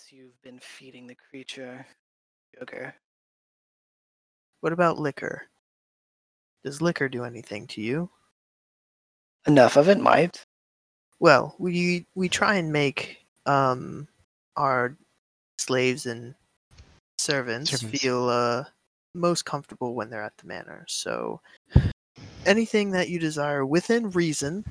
unless you've been feeding the creature sugar. What about liquor? Does liquor do anything to you? Enough of it might. Well, we we try and make um our slaves and servants, Servants. feel uh most comfortable when they're at the manor. So anything that you desire within reason.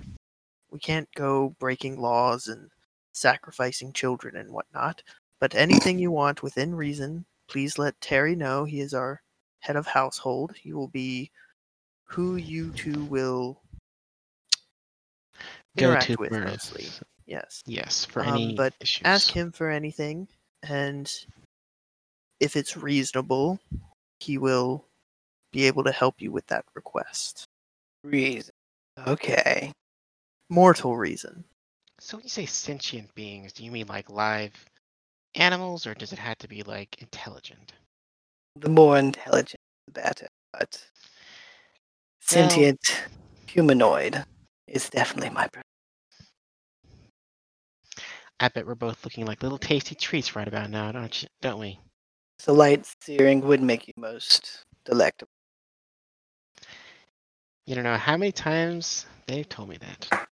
We can't go breaking laws and sacrificing children and whatnot. But anything you want within reason, please let Terry know. He is our head of household. He will be who you two will Go interact to with birth. mostly. Yes. Yes, for Um, any but issues. Ask him for anything, and if it's reasonable, he will be able to help you with that request. Reason. Okay. Mortal reason. So when you say sentient beings, do you mean like live animals, or does it have to be like intelligent? The more intelligent, the better. But sentient humanoid is definitely my preference. I bet we're both looking like little tasty treats right about now, don't you? Don't we? The light searing would make you most delectable. You don't know how many times they've told me that.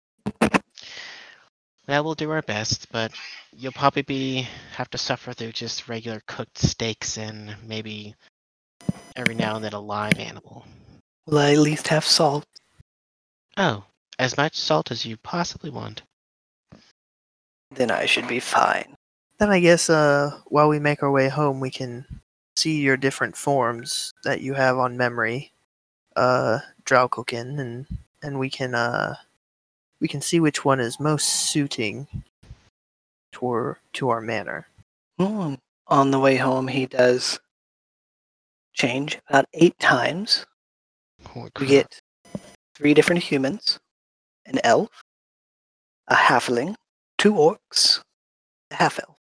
Well, we'll do our best, but you'll probably be have to suffer through just regular cooked steaks and maybe every now and then a live animal. Will I at least have salt? Oh, as much salt as you possibly want. Then I should be fine. Then I guess uh, while we make our way home, we can see your different forms that you have on memory, uh, Draukokin, and and we can uh, we can see which one is most suiting to our, to our manner. On the way home, he does change about eight times. Holy We get three different humans, an elf, a halfling, two orcs, a half elf,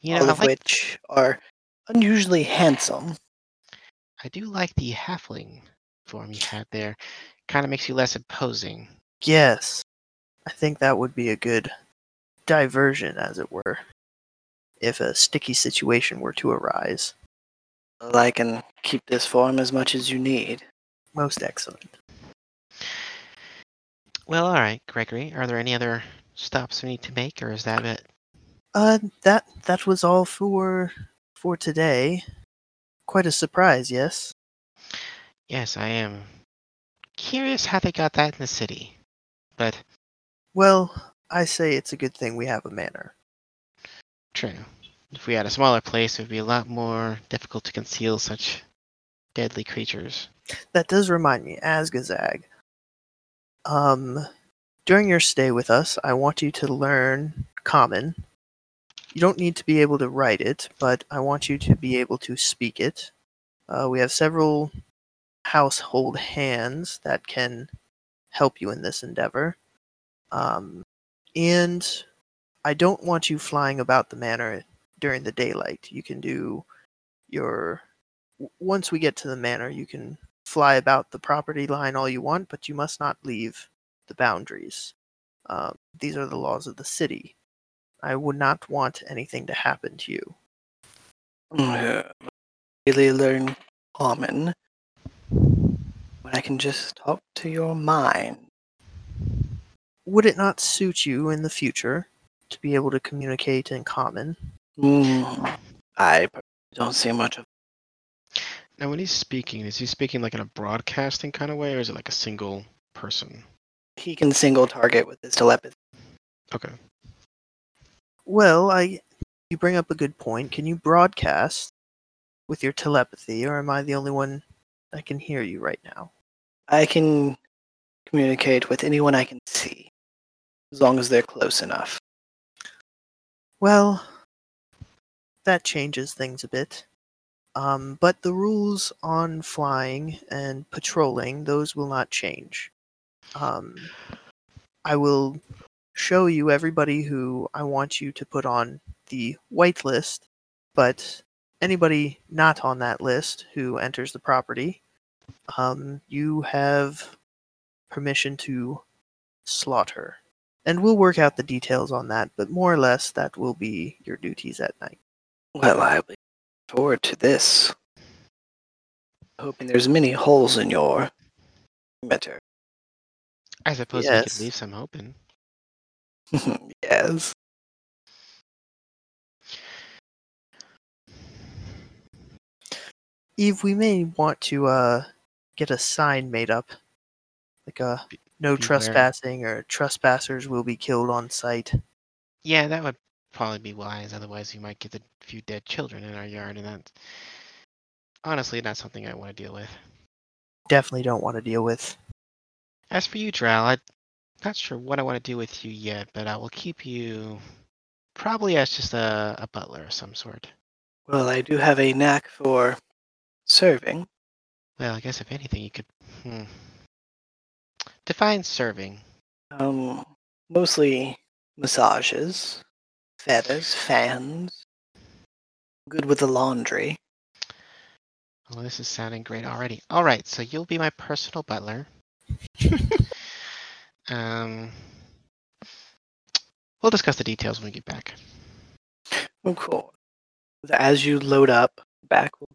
you know, all I of like, which are unusually handsome. I do like the halfling form you had there. Kind of makes you less imposing. Yes, I think that would be a good diversion, as it were, if a sticky situation were to arise. Well, I can keep this form as much as you need. Most excellent. Well, all right, Gregory. Are there any other stops we need to make, or is that it? Uh, that that was all for for today. Quite a surprise, yes. Yes, I am curious how they got that in the city. But Well, I say it's a good thing we have a manor. true. If we had a smaller place, it would be a lot more difficult to conceal such deadly creatures. That does remind me, Asgazag. Um, during your stay with us, I want you to learn Common. You don't need to be able to write it, but I want you to be able to speak it. Uh, we have several household hands that can help you in this endeavor. Um, and I don't want you flying about the manor during the daylight. You can do your. Once we get to the manor, you can fly about the property line all you want, but you must not leave the boundaries. Um, these are the laws of the city. I would not want anything to happen to you. Uh, Really learn common when I can just talk to your mind. Would it not suit you in the future to be able to communicate in common? Mm, I don't see much of. Now, when he's speaking, is he speaking like in a broadcasting kind of way, or is it like a single person? He can single target with his telepathy. Okay. Well, I you bring up a good point. Can you broadcast with your telepathy, or am I the only one that can hear you right now? I can communicate with anyone I can see, as long as they're close enough. Well, that changes things a bit. Um, but the rules on flying and patrolling, those will not change. Um, I will show you everybody who I want you to put on the white list, but anybody not on that list who enters the property, um, you have permission to slaughter And we'll work out the details on that, but more or less that will be your duties at night. Well, I look forward to this. Hoping there's many holes in your perimeter. I suppose we could leave some open. yes. Eve, we may want to uh get a sign made up. Like a no beware. trespassing or trespassers will be killed on sight. Yeah, that would probably be wise. Otherwise, we might get a few dead children in our yard, and that's honestly not something I want to deal with. Definitely don't want to deal with. As for you, Drow, I'm not sure what I want to do with you yet, but I will keep you probably as just a, a butler of some sort. Well, I do have a knack for serving. Well, I guess if anything, you could hmm. Define serving. Um, mostly massages, feathers, fans. Good with the laundry. Well, this is sounding great already. All right, so you'll be my personal butler. um, we'll discuss the details when we get back. Oh, cool. As you load up, back we'll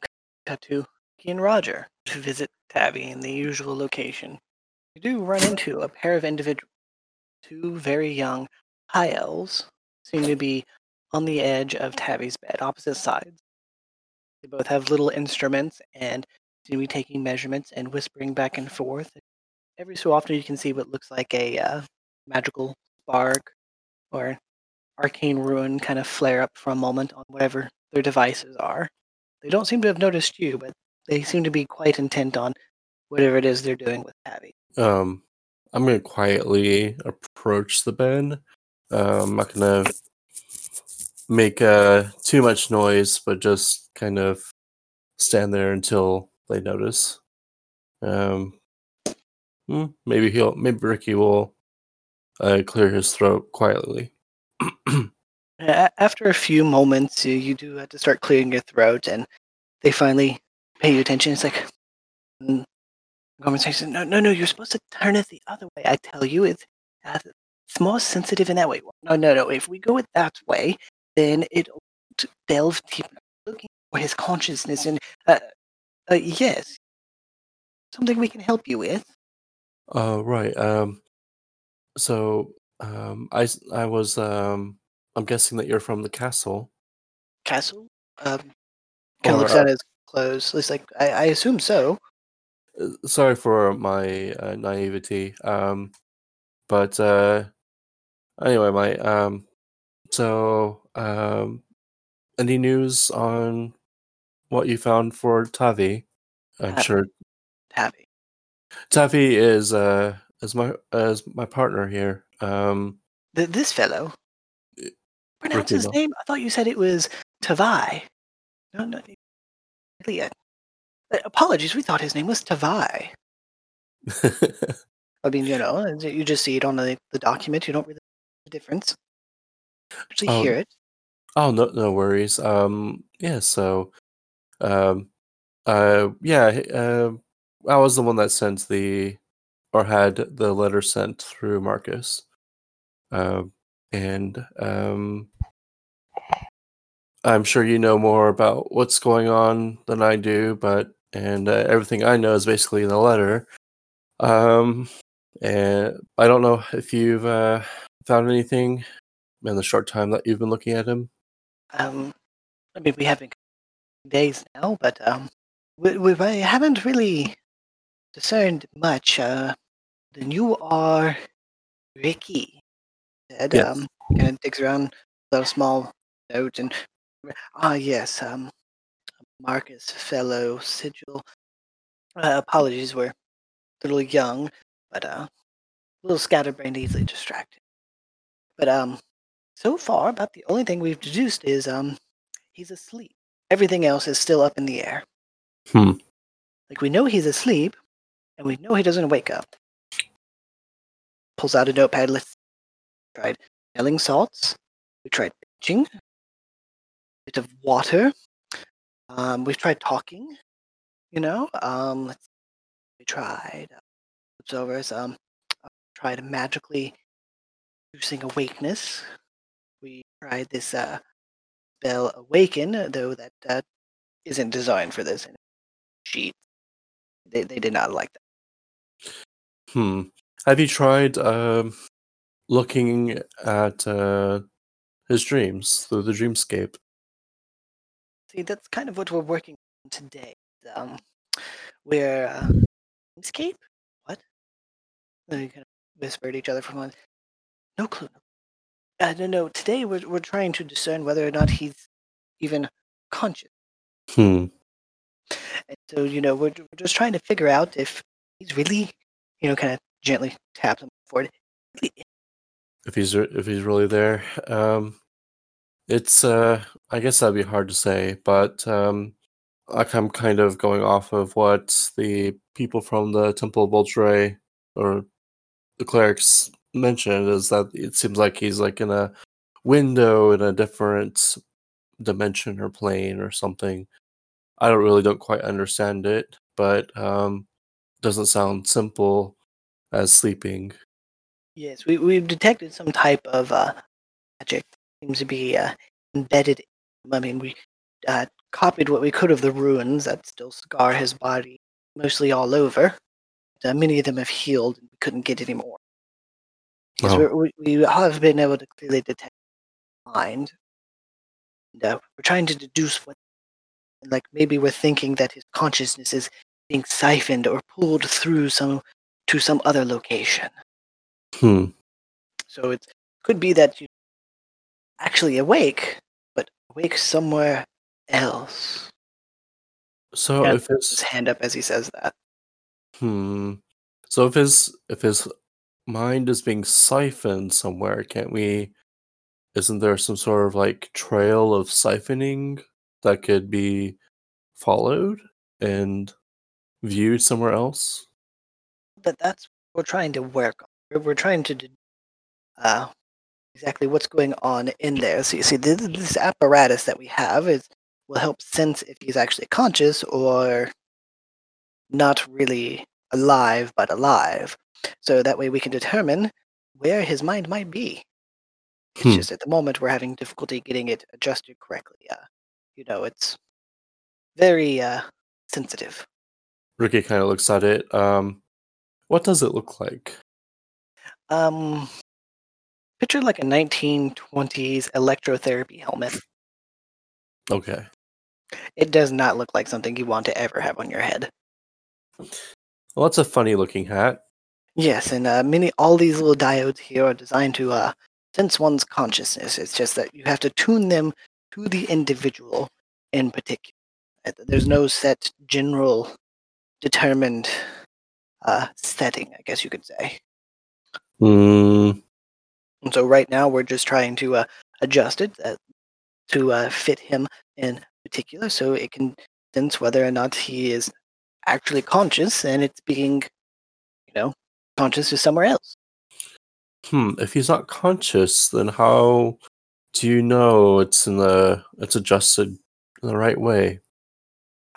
cut to Key and Roger to visit Tabby in the usual location. You do run into a pair of individuals, two very young high elves, seem to be on the edge of Tabby's bed, opposite sides. They both have little instruments and seem to be taking measurements and whispering back and forth. Every so often, you can see what looks like a uh, magical spark or arcane rune kind of flare up for a moment on whatever their devices are. They don't seem to have noticed you, but they seem to be quite intent on whatever it is they're doing with Tabby. Um, I'm gonna quietly approach the bed. Uh, I'm not gonna make uh too much noise, but just kind of stand there until they notice. Um, hmm, maybe he'll, maybe Ricky will uh, clear his throat quietly. After a few moments, you, you do have to start clearing your throat, and they finally pay you attention. It's like, mm, conversation. No, no, no. You're supposed to turn it the other way. I tell you, it's uh, it's more sensitive in that way. No, no, no. If we go it that way, then it delve deeper, looking for his consciousness. And uh, uh, yes, something we can help you with. Uh, right. Um, so um, I I was um, I'm guessing that you're from the castle. Castle. Um, kind of looks at his clothes. It's like I, I assume so. Uh, Sorry for my uh, naivety. Um, but uh, anyway, my um, so um, any news on what you found for Tavi? I'm Uh, sure Tavi. Tavi is uh is my is my partner here. Um, Th- this fellow. Pronounce his name. I thought you said it was Tavai. No, no. Leah. Uh, Apologies. We thought his name was Tavai. I mean, you know, uh, you just see it on the, the document. You don't really know the difference. Actually, Oh, hear it. oh no no worries. Um, yeah. So, um, uh, yeah. Uh, I was the one that sent the or had the letter sent through Marcus. Um, and um, I'm sure you know more about what's going on than I do, but and uh, everything I know is basically in the letter. Um, and I don't know if you've uh, found anything in the short time that you've been looking at him. Um, I mean, we haven't days now, but um, we, we we haven't really discerned much. Uh, then you are Ricky. Said, Yes. um, kind of digs around a small note and ah yes, um, Marcus fellow sigil. Uh, apologies, we're a little young, but uh, a little scatterbrained, easily distracted. But um, so far, about the only thing we've deduced is um, he's asleep. Everything else is still up in the air. Hmm. Like we know he's asleep, and we know he doesn't wake up. Pulls out a notepad. Let's tried smelling salts. We tried pitching. Bit of water. Um, we've tried talking. You know. Um, let's. We tried. Uh, us, Um, uh, tried magically inducing awakeness. We tried this uh, spell Awaken, though that uh, isn't designed for this sheet. They, they did not like that. Hmm. Have you tried um, looking at uh, his dreams through the dreamscape? See, that's kind of what we're working on today. Um, we're uh, escape. What? They kind of whisper at each other for a moment. No clue. Uh, no, no. Today we're we're trying to discern whether or not he's even conscious. Hmm. And so you know we're we're just trying to figure out if he's really, you know, kind of gently taps him forward. Really, If he's if he's really there, um, it's uh, I guess that'd be hard to say, but um, like I'm kind of going off of what the people from the Temple of Voltray or the clerics mentioned is that it seems like he's like in a window in a different dimension or plane or something. I don't really don't quite understand it, but um, doesn't sound simple as sleeping. Yes, we we've detected some type of uh, magic seems to be uh, embedded. I mean, we uh, copied what we could of the runes that still scar his body, mostly all over. Uh, many of them have healed, and we couldn't get any more. We we have been able to clearly detect mind. And, uh, we're trying to deduce what, like maybe we're thinking that his consciousness is being siphoned or pulled through some to some other location. Hmm. So it could be that you actually awake, but awake somewhere else. So if His it's hand up as he says that. Hmm. So if his if his mind is being siphoned somewhere, can't we? Isn't there some sort of like trail of siphoning that could be followed and viewed somewhere else? But that's what we're trying to work on. We're, trying to, uh, exactly what's going on in there. So you see, this, this apparatus that we have is will help sense if he's actually conscious or not really alive, but alive. So that way we can determine where his mind might be. It's Hmm. just at the moment we're having difficulty getting it adjusted correctly. Uh, you know, it's very uh, sensitive. Ricky kind of looks at it. Um, what does it look like? Um, picture like a 1920s electrotherapy helmet. Okay. It does not look like something you want to ever have on your head. Well, that's a funny looking hat. Yes, and uh, many all these little diodes here are designed to uh, sense one's consciousness. It's just that you have to tune them to the individual in particular. There's no set general determined uh, setting, I guess you could say. Hmm. And so right now we're just trying to uh, adjust it uh, to uh, fit him in particular, so it can sense whether or not he is actually conscious, and it's being, you know, conscious is somewhere else. Hmm. If he's not conscious, then how do you know it's in the it's adjusted in the right way?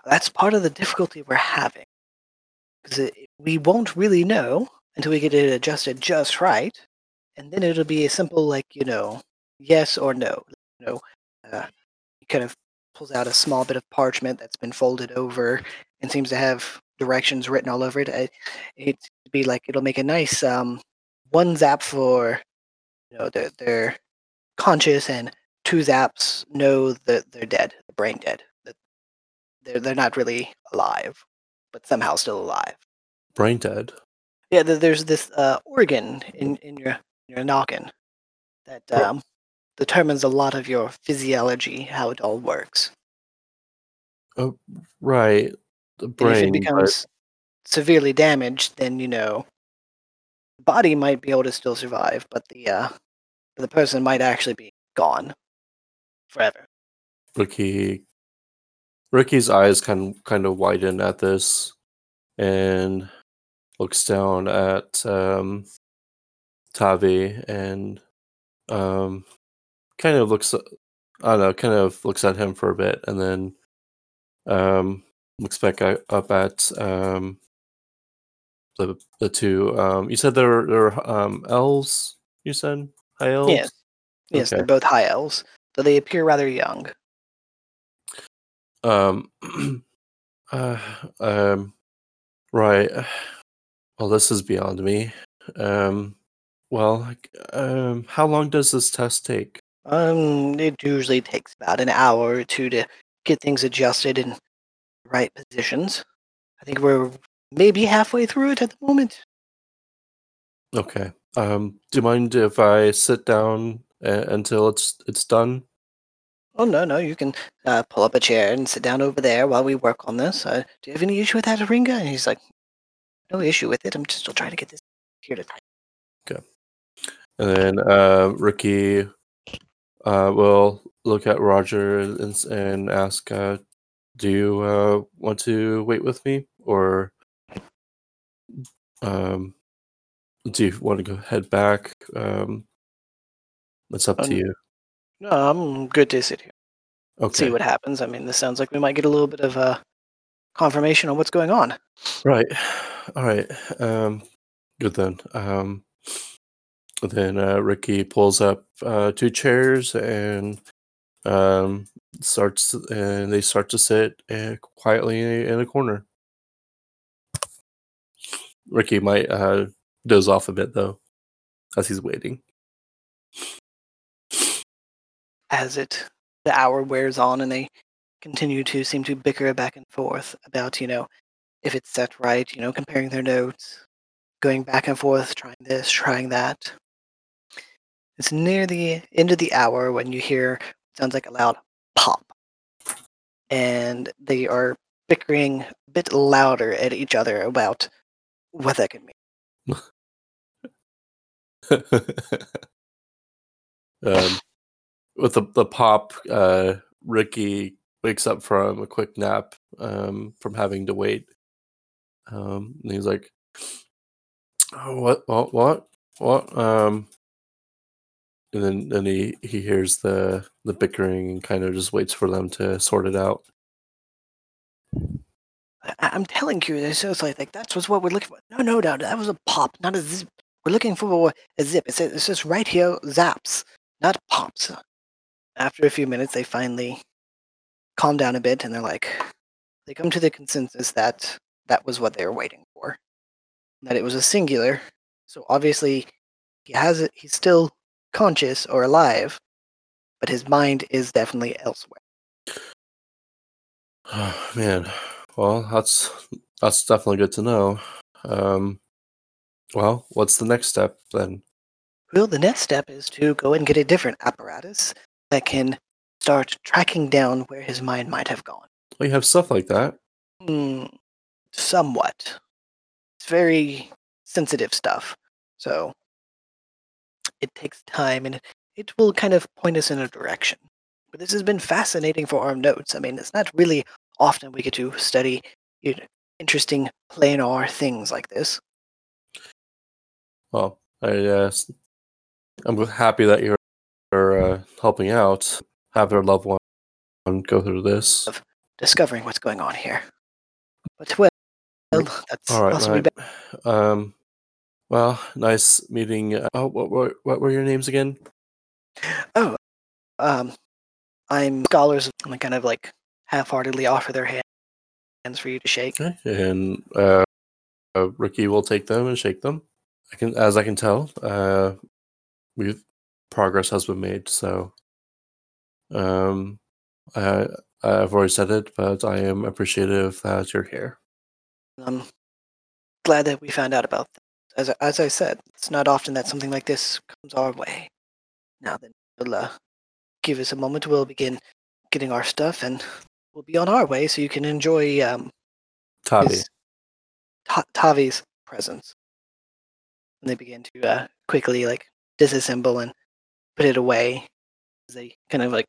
That's part of the difficulty we're having, because we won't really know until we get it adjusted just right, and then it'll be a simple like you know, yes or no. You know, uh, he kind of pulls out a small bit of parchment that's been folded over and seems to have directions written all over it. It'd be like it'll make a nice um, one zap for you know they're they're conscious and two zaps know that they're dead, they're brain dead. That they're they're not really alive, but somehow still alive. Brain dead. Yeah, there's this uh, organ in, in your your noggin that um, determines a lot of your physiology, how it all works. Oh, right. The And if brain. it but- becomes severely damaged, then you know the body might be able to still survive, but the uh, the person might actually be gone forever. Ricky Ricky's eyes kind kind of widen at this and looks down at um Tavi and um kind of looks I don't know, kind of looks at him for a bit and then um looks back up at um the the two um you said they're they're um elves you said high elves? Yes. Yes, Okay. they're both high elves, though they appear rather young. Um, uh, um, right. Well, this is beyond me. Um, well, um, how long does this test take? Um, it usually takes about an hour or two to get things adjusted in the right positions. I think we're maybe halfway through it at the moment. Okay. Um, do you mind if I sit down uh, until it's it's done? Oh no, no, you can uh, pull up a chair and sit down over there while we work on this. Uh, do you have any issue with that, Ringa? And he's like, no issue with it. I'm just still trying to get this here to type. And then uh, Ricky uh, will look at Roger and, and ask, uh, "Do you uh, want to wait with me, or um, do you want to go head back? Um, it's up to Um, you." No, I'm good to sit here. Okay. See what happens. I mean, this sounds like we might get a little bit of uh, confirmation on what's going on. Right. All right. Um, good then. Um, then uh, Ricky pulls up uh, two chairs and um, starts, and they start to sit uh, quietly in a corner. Ricky might uh, doze off a bit though, as he's waiting. As it the hour wears on and they continue to seem to bicker back and forth about, you know, if it's set right, you know, comparing their notes, going back and forth, trying this, trying that. It's near the end of the hour when you hear sounds like a loud pop. And they are bickering a bit louder at each other about what that could mean. um, with the the pop, uh, Ricky wakes up from a quick nap um, from having to wait. Um, and he's like, oh, "What? What? What? What?" Um, and then then he he hears the the bickering and kind of just waits for them to sort it out. I- I'm telling you, it's just like, like that's what's what we're looking for. No, no, no, that was a pop, not a zip. We're looking for a zip. It says it's just right here, zaps, not pops. After a few minutes, they finally calm down a bit, and they're like, they come to the consensus that that was what they were waiting for, that it was a singular. So obviously, he has it. He's still conscious or alive, but his mind is definitely elsewhere. Oh, Man, well, that's that's definitely good to know. Um, well, what's the next step then? Well, the next step is to go and get a different apparatus that can start tracking down where his mind might have gone. We have stuff like that. Hmm, somewhat. It's very sensitive stuff. So it takes time and it, will kind of point us in a direction. But this has been fascinating for our notes. I mean, it's not really often we get to study you know, interesting planar things like this. Well, I uh, I'm happy that you're uh, helping out. Have their loved one go through this. Of discovering what's going on here. But well, that's All right, also right. Um, well, nice meeting. uh, Oh, what were what were your names again? Oh, um, I'm scholars and kind of like half-heartedly offer their hands for you to shake. Okay, and uh, uh, Ricky will take them and shake them. I can, as I can tell, uh, we've progress has been made. So, um, I I've already said it, but I am appreciative that you're here. I'm glad that we found out about. As I- as I said, it's not often that something like this comes our way. Now then, we'll uh, give us a moment. We'll begin getting our stuff, and we'll be on our way, so you can enjoy um, Tavi. his, Ta- Tavi's presence. And they begin to uh, quickly like disassemble and put it away as they kind of like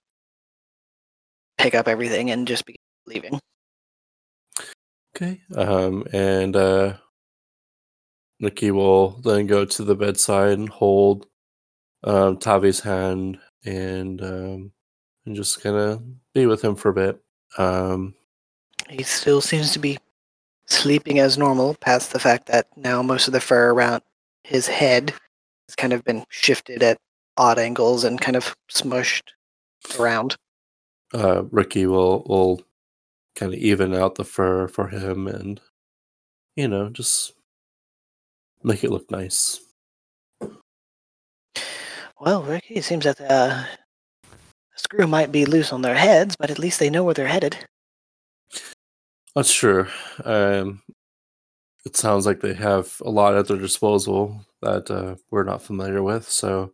pick up everything and just begin leaving. Okay. Um, and uh, Ricky will then go to the bedside and hold um, Tavi's hand and um, and just kind of be with him for a bit. Um, He still seems to be sleeping as normal, past the fact that now most of the fur around his head has kind of been shifted at odd angles and kind of smushed around. Uh, Ricky will will kind of even out the fur for him, and you know, just make it look nice. Well, Ricky, it seems that uh, screw might be loose on their heads, but at least they know where they're headed. That's true. Um, it sounds like they have a lot at their disposal that uh, we're not familiar with. So,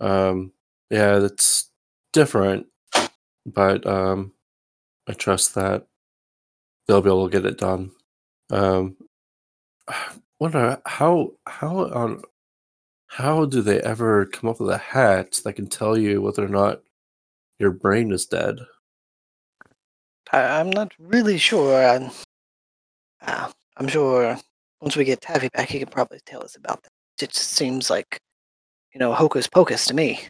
um, yeah, it's different, but um, I trust that they'll be able to get it done. Um, wonder how how on how do they ever come up with a hat that can tell you whether or not your brain is dead? I, I'm not really sure. I'm, uh, I'm sure once we get Taffy back, he can probably tell us about that. It just seems like, you know, hocus pocus to me.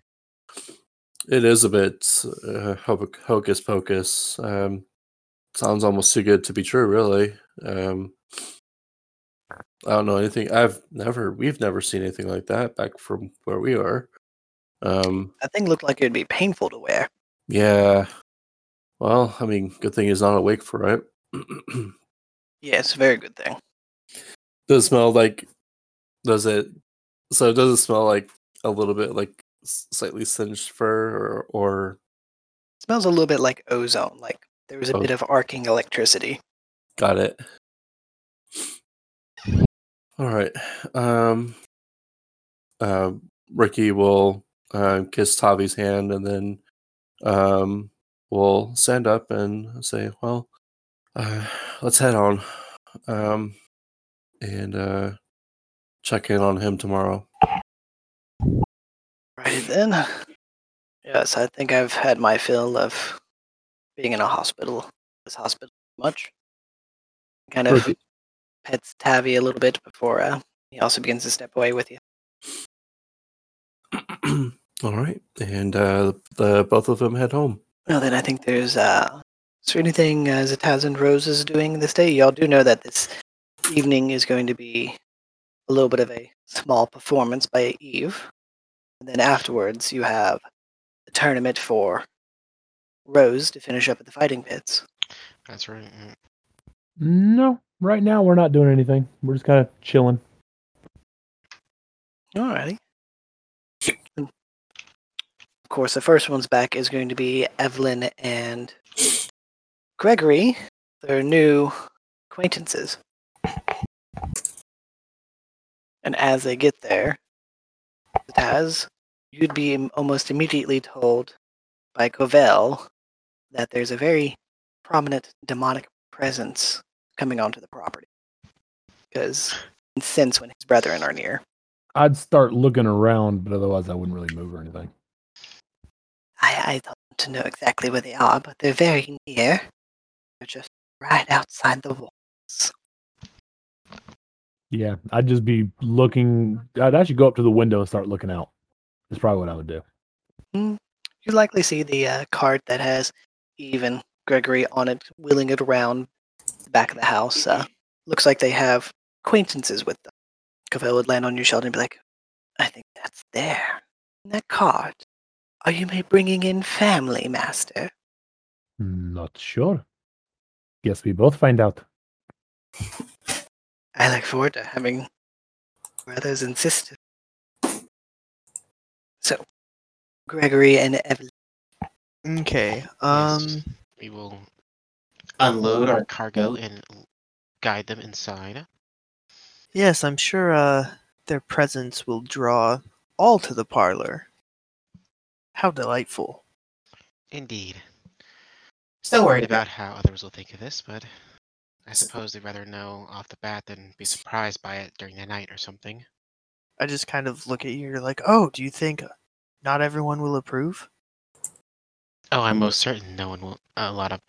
It is a bit uh, hocus pocus. Um, sounds almost too good to be true, really. Um, I don't know anything. I've never, we've never seen anything like that back from where we are. Um, That thing looked like it'd be painful to wear. yeah. Well, I mean, good thing he's not awake for it. Yeah, it's a very good thing. does it smell like? Does it? So does it smell like a little bit like slightly singed fur, or or smells a little bit like ozone, like there was a Oh. bit of arcing electricity. got it? All right. Um. Uh, Ricky will uh, kiss Tavi's hand, and then um, we'll stand up and say, "Well, uh, let's head on, um, and uh, check in on him tomorrow." Right then. Yes, I think I've had my fill of being in a hospital. This hospital much. Kind of Perfect. Pets Tavi a little bit before uh, he also begins to step away with you. All right, and uh, the both of them head home. Well, then I think there's uh, is there anything uh, Zataz and Rose is doing this day? Y'all do know that this evening is going to be a little bit of a small performance by Eve, and then afterwards you have the tournament for Rose to finish up at the fighting pits. That's right. No, right now we're not doing anything. We're just kind of chilling. Alrighty. Of course, the first one's back is going to be Evelyn and Gregory, their new acquaintances. And as they get there, Taz, you'd be almost immediately told by Covell that there's a very prominent demonic presence coming onto the property. Because sense when his brethren are near. I'd start looking around, but otherwise I wouldn't really move or anything. I, I don't want to know exactly where they are, but they're very near. They're just right outside the walls. Yeah, I'd just be looking. I'd actually go up to the window and start looking out. That's probably what I would do. You'd likely see the uh, cart that has even Gregory on it, wheeling it around the back of the house. Uh, looks like they have acquaintances with them. Cavell would land on your shoulder and be like, I think that's there. In that cart. Are you may bringing in family, master? Not sure. Guess we both find out. I look forward to having brothers and sisters. So, Gregory and Evelyn. Okay. Yes, Um. we will unload our cargo and guide them inside. Yes, I'm sure. Uh, their presence will draw all to the parlor. How delightful. Indeed. Still worried about how others will think of this, but I suppose they'd rather know off the bat than be surprised by it during the night or something. I just kind of look at you. You're like, oh, do you think not everyone will approve? Oh, I'm most certain no one will. A lot of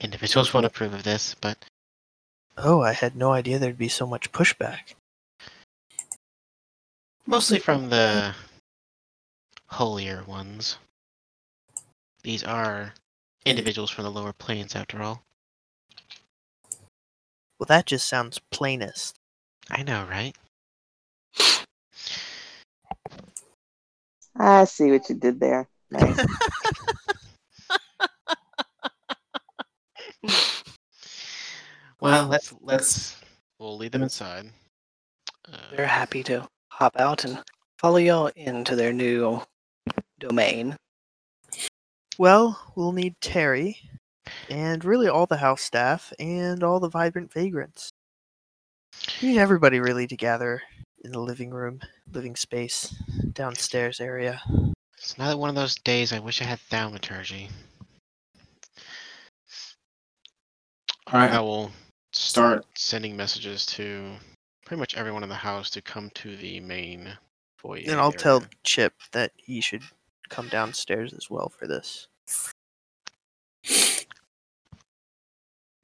individuals won't approve of this, but Oh, I had no idea there'd be so much pushback. mostly from the holier ones. These are individuals from the lower planes, after all. Well, that just sounds plainest. I know, right? I see what you did there. Nice. Well, let's let's we'll lead them inside. They're Uh, happy to hop out and follow y'all into their new domain. Well, we'll need Terry, and really all the house staff, and all the vibrant vagrants. We need everybody really to gather in the living room, living space, downstairs area. it's another one of those days. I wish I had thaumaturgy. All right. I will start sending messages to pretty much everyone in the house to come to the main foyer. And I'll tell. Chip that he should come downstairs as well for this.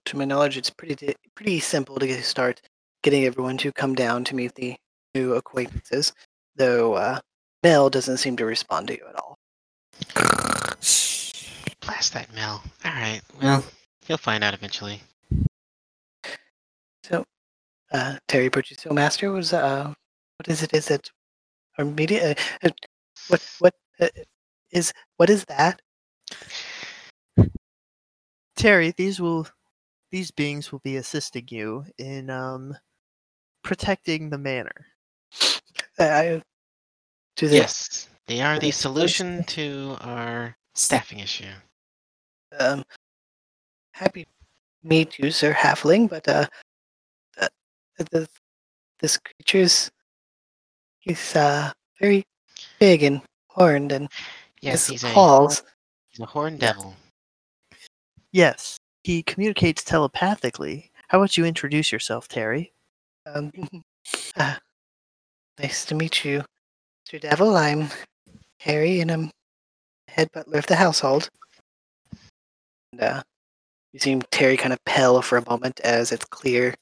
To my knowledge, it's pretty pretty simple to get start getting everyone to come down to meet the new acquaintances. Though uh, Mel doesn't seem to respond to you at all. Blast that Mel. All right. Well, he'll find out eventually. So, uh, Terry Purchase Master was uh, what is it? Is it or media? Uh, uh, what what uh, is what is that? Terry, these will these beings will be assisting you in um protecting the manor. Uh, I, do they Yes, they are the solution to our staffing issue. um, happy to meet you, Sir Halfling, but uh, the, this creature's he's uh very big and horned and Yes, his he's a, claws. he's a horned devil. Yes, he communicates telepathically. How about you introduce yourself, Terry? Um, uh, nice to meet you, Mr. Devil. I'm Harry, and I'm head butler of the household. And uh, you see Terry kind of pale for a moment as it's clear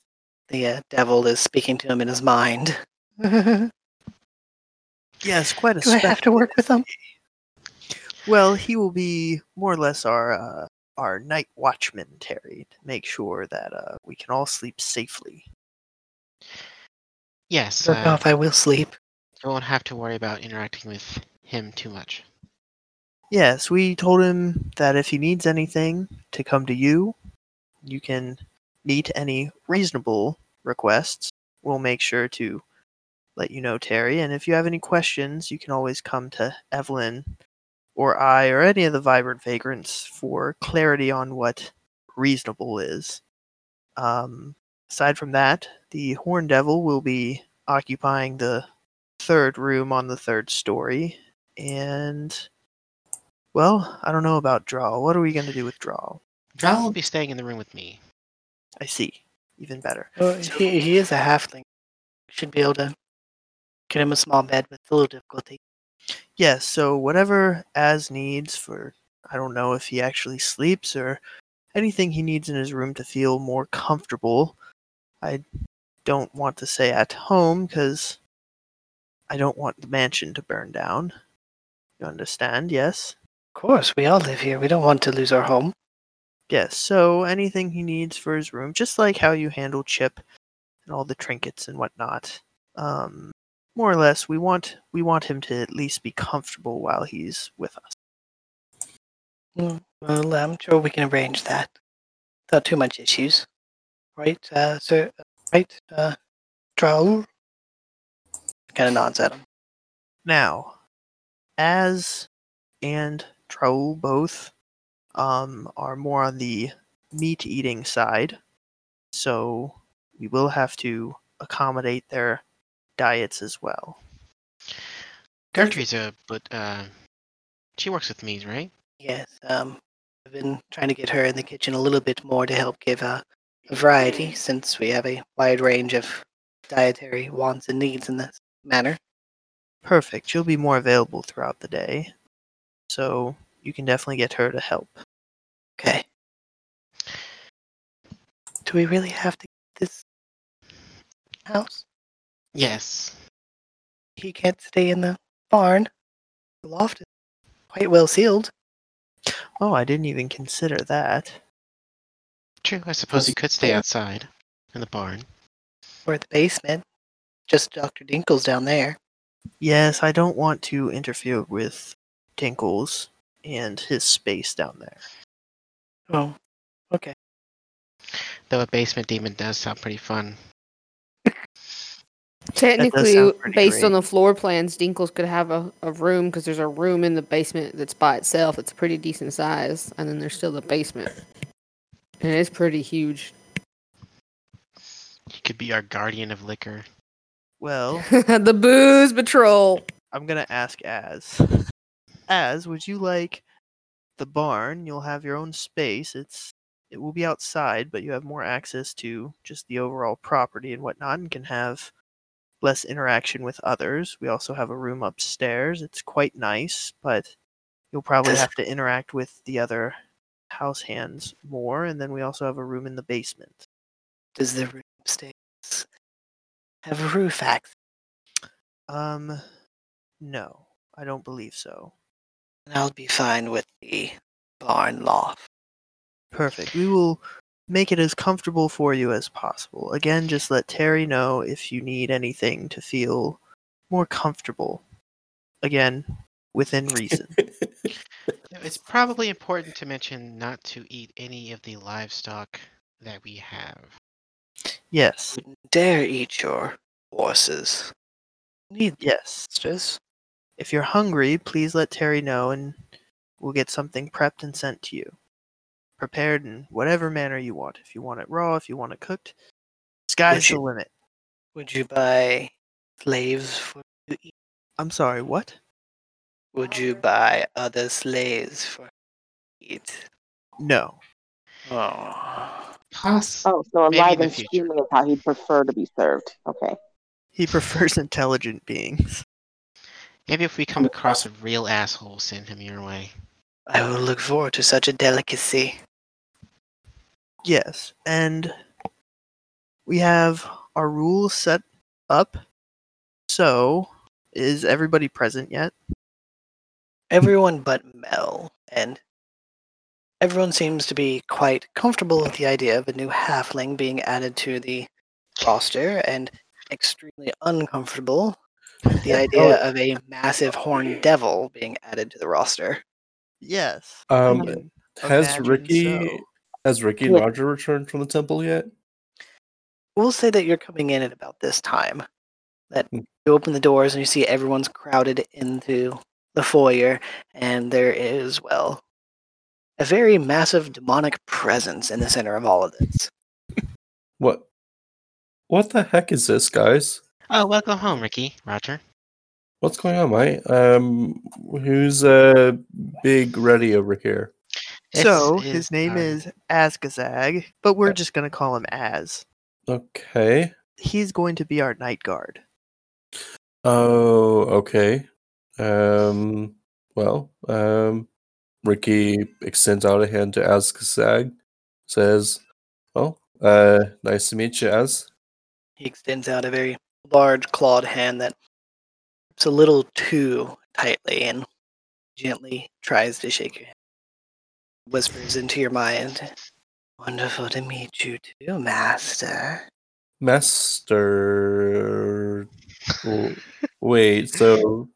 the uh, devil is speaking to him in his mind. Yes, quite a I have to work with him? Well, he will be more or less our uh, our night watchman, Terry, to make sure that uh, we can all sleep safely. Yes, I don't know uh, if I will sleep. you won't have to worry about interacting with him too much. Yes, we told him that if he needs anything to come to you, you can meet any reasonable requests. We'll make sure to let you know, Terry. And if you have any questions, you can always come to Evelyn or I or any of the Vibrant Vagrants for clarity on what reasonable is. Um, aside from that, the Horn Devil will be occupying the third room on the third story. And well, I don't know about Drow. What are we going to do with Draw? Drow will be staying in the room with me. I see. Even better. Well, he, he is a halfling. Should be able to get him a small bed with a little difficulty. Yes, so whatever Az needs for, I don't know if he actually sleeps or anything he needs in his room to feel more comfortable. I don't want to say at home because I don't want the mansion to burn down. You understand, yes? Of course, we all live here. We don't want to lose our home. Yes, so anything he needs for his room, just like how you handle Chip and all the trinkets and whatnot. Um, more or less, we want we want him to at least be comfortable while he's with us. Mm, Well, I'm sure we can arrange that without too much issues. Right, uh, sir? Right, uh, Draul? Kind of nods at him. Now, as and Traul both um, are more on the meat eating side, so we will have to accommodate their diets as well. Gertrude's a but uh, she works with me, right? Yes, um, I've been trying to get her in the kitchen a little bit more to help give uh, a variety since we have a wide range of dietary wants and needs in this manner. Perfect. She'll be more available throughout the day, so you can definitely get her to help. Okay. Do we really have to get this house? Yes. He can't stay in the barn. The loft is quite well sealed. Oh, I didn't even consider that. True. I suppose he could stay outside in the barn. or the basement. Just Dr. Dinkle's down there. Yes, I don't want to interfere with Tinkles and his space down there. Oh, okay. Though a basement demon does sound pretty fun. Technically, sound pretty based on the floor plans, Dinkles could have a, a room because there's a room in the basement that's by itself. It's a pretty decent size, and then there's still the basement, and it's pretty huge. He could be our guardian of liquor. Well, the booze patrol. I'm gonna ask Az. Az, would you like the barn? You'll have your own space. It's it will be outside, but you have more access to just the overall property and whatnot, and can have less interaction with others. We also have a room upstairs. It's quite nice, but you'll probably have to interact with the other house hands more. And then we also have a room in the basement. Does the room upstairs have a roof access? Um, no, I don't believe so. And I'll be fine with the barn loft. Perfect. We will make it as comfortable for you as possible. Again, just let Terry know if you need anything to feel more comfortable. Again, within reason. It's probably important to mention not to eat any of the livestock that we have. yes. Dare eat your horses. Need Yes. just If you're hungry, please let Terry know and we'll get something prepped and sent to you. Prepared in whatever manner you want. If you want it raw, if you want it cooked, sky's you- the limit. Would you buy slaves for to eat? I'm sorry, what? Would you buy other slaves for eat? No. Oh, Poss- Oh, so Maybe in alive and future. is how he'd prefer to be served. Okay. He prefers intelligent beings. Maybe if we come across a real asshole, send him your way. I will look forward to such a delicacy. Yes, and we have our rules set up. So, is everybody present yet? Everyone but Mel, and everyone seems to be quite comfortable with the idea of a new halfling being added to the roster, and extremely uncomfortable with the idea of a massive horned devil being added to the roster. Yes. I Um, has Ricky so. has Ricky and Roger returned from the temple yet? We'll say that you're coming in at about this time. That Mm. you open the doors and you see everyone's crowded into the foyer, and there is, well, a very massive demonic presence in the center of all of this. What? What the heck is this, guys? Oh, welcome home, Ricky. Roger. What's going on, mate? Um, who's uh big ready over here? This So, is his name our- is Azgazag, but we're Yeah. just going to call him Az. Okay. He's going to be our night guard. Oh, okay. Um, well, um, Ricky extends out a hand to Azkazag, says, "Well, uh, nice to meet you, Az." He extends out a very large clawed hand that it's a little too tightly and gently tries to shake your hand. Whispers into your mind, Wonderful to meet you too, Master. Master. Wait, so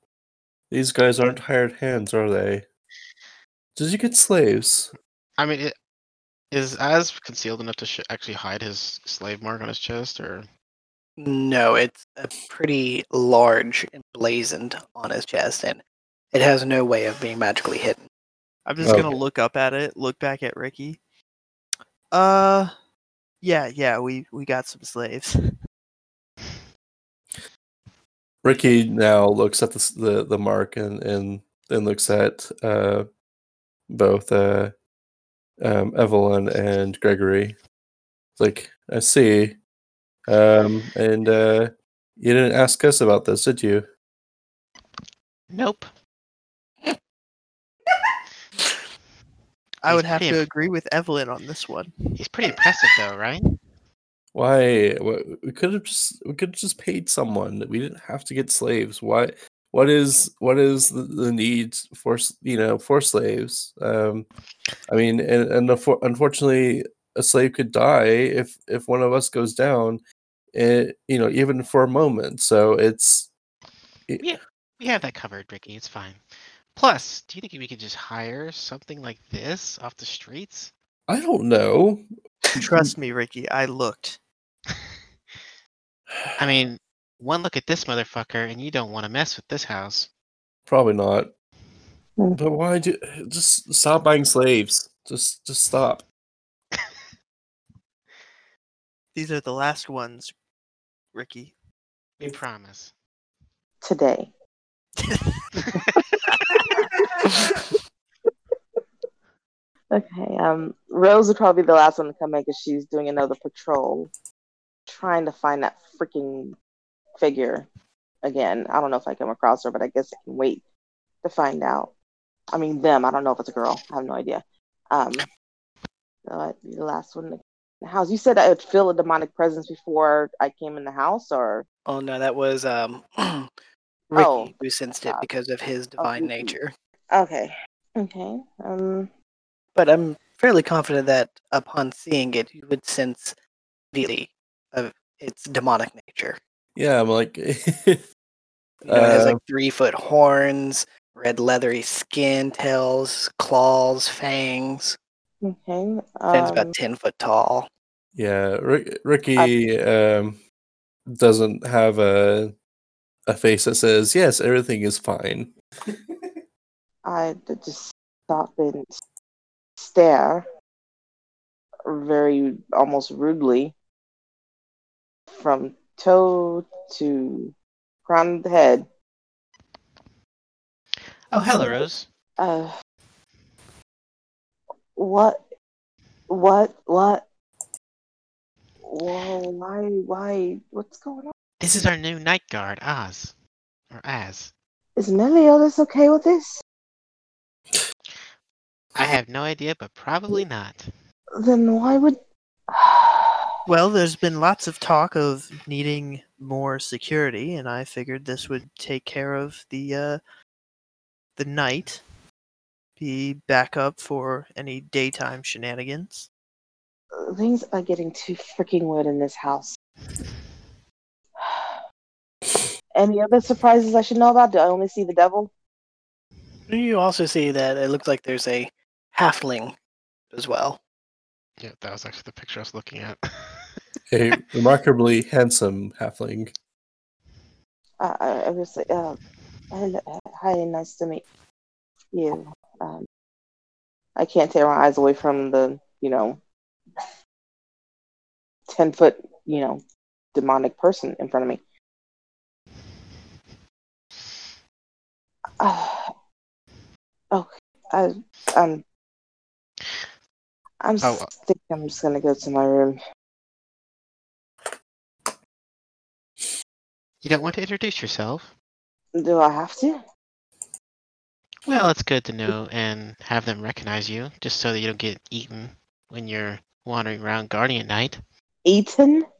these guys aren't hired hands, are they? Did you get slaves? I mean, it, is Az concealed enough to sh- actually hide his slave mark on his chest, or No, it's a pretty large emblazoned on his chest, and it has no way of being magically hidden. I'm just gonna look up at it, look back at Ricky. Uh, yeah, yeah, we we got some slaves. Ricky now looks at the the, the mark and and then looks at uh, both uh, um, Evelyn and Gregory. It's like I see, um, and uh, you didn't ask us about this, did you? nope. I He's would have to imp- agree with Evelyn on this one. He's pretty impressive, though, right? Why? Wh- We could have just we could have just paid someone. We didn't have to get slaves. Why? What is what is the, the need for s- you know for slaves? Um, I mean, and, and unfor- unfortunately, a slave could die if if one of us goes down. It, you know, even for a moment. So it's Yeah We have that covered, Ricky. It's fine. Plus, do you think we could just hire something like this off the streets? I don't know. Trust me, Ricky. I looked. I mean, one look at this motherfucker, and you don't want to mess with this house. Probably not. Hmm. But why do just stop buying slaves? Just just stop. These are the last ones, Ricky. We promise. Today. Okay. Um, Rose would probably be the last one to come in because she's doing another patrol, trying to find that freaking figure again. I don't know if I come across her, but I guess I can wait to find out. I mean, them. I don't know if it's a girl. I have no idea. Um, so I'd be the last one in the house. You said I would feel a demonic presence before I came in the house, or Oh no, that was um Ricky Oh, who sensed it because of his divine Ricky. nature. okay, okay. Um, But I'm fairly confident that upon seeing it, you would sense the of its demonic nature. Yeah, I'm like You know, it has Uh, like three foot horns, red leathery skin, tails, claws, fangs. okay. Stands Um, about ten foot tall. Yeah, Rick, Ricky um doesn't have a a face that says, "Yes, everything is fine." I just stop and stare very almost rudely from toe to crown of the head. Oh, hello, Rose. Uh, what? What? What? Whoa! Why? Why? What's going on? This is our new night guard, Oz. Or Az. Is Meliodas okay with this? I have no idea, but probably not. Then why would? Well, there's been lots of talk of needing more security, and I figured this would take care of the uh, the night, be backup for any daytime shenanigans. Things are getting too freaking weird in this house. Any other surprises I should know about? Do I only see the devil? You also see that it looks like there's a halfling as well. Yeah, that was actually the picture I was looking at. A remarkably handsome halfling. Uh, I, I was like, uh, hello, hi, nice to meet you. Um, I can't tear my eyes away from the, you know, 10 foot, you know, demonic person in front of me. Uh, okay, I, I'm, I'm, Oh, uh, think I'm just gonna go to my room. You don't want to introduce yourself? Do I have to? Well, it's good to know and have them recognize you, just so that you don't get eaten when you're wandering around guarding at night. Eaten?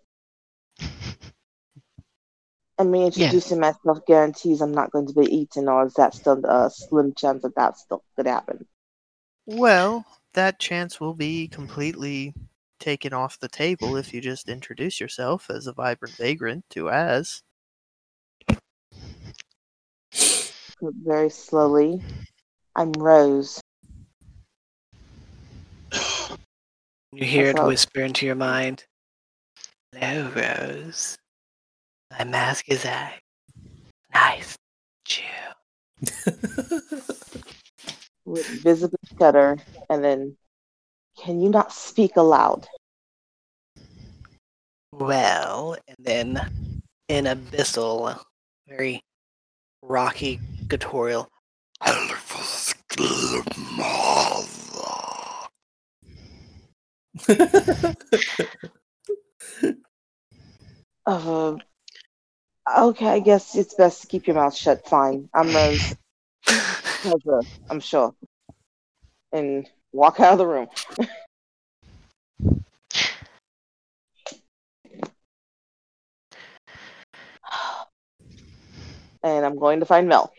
And me Yes. introducing myself guarantees I'm not going to be eaten, or is that still a slim chance that that still could happen? Well, that chance will be completely taken off the table if you just introduce yourself as a vibrant vagrant to Az. Very slowly. I'm Rose. You hear it all. whisper into your mind. Hello, Rose. My mask is eye. Nice. you. Would visibly shudder, and then, can you not speak aloud? Well, and then in abyssal, very rocky guttural. Uh, okay, I guess it's best to keep your mouth shut. Fine. I'm Rose. Pleasure, I'm sure. And walk out of the room. and I'm going to find Mel.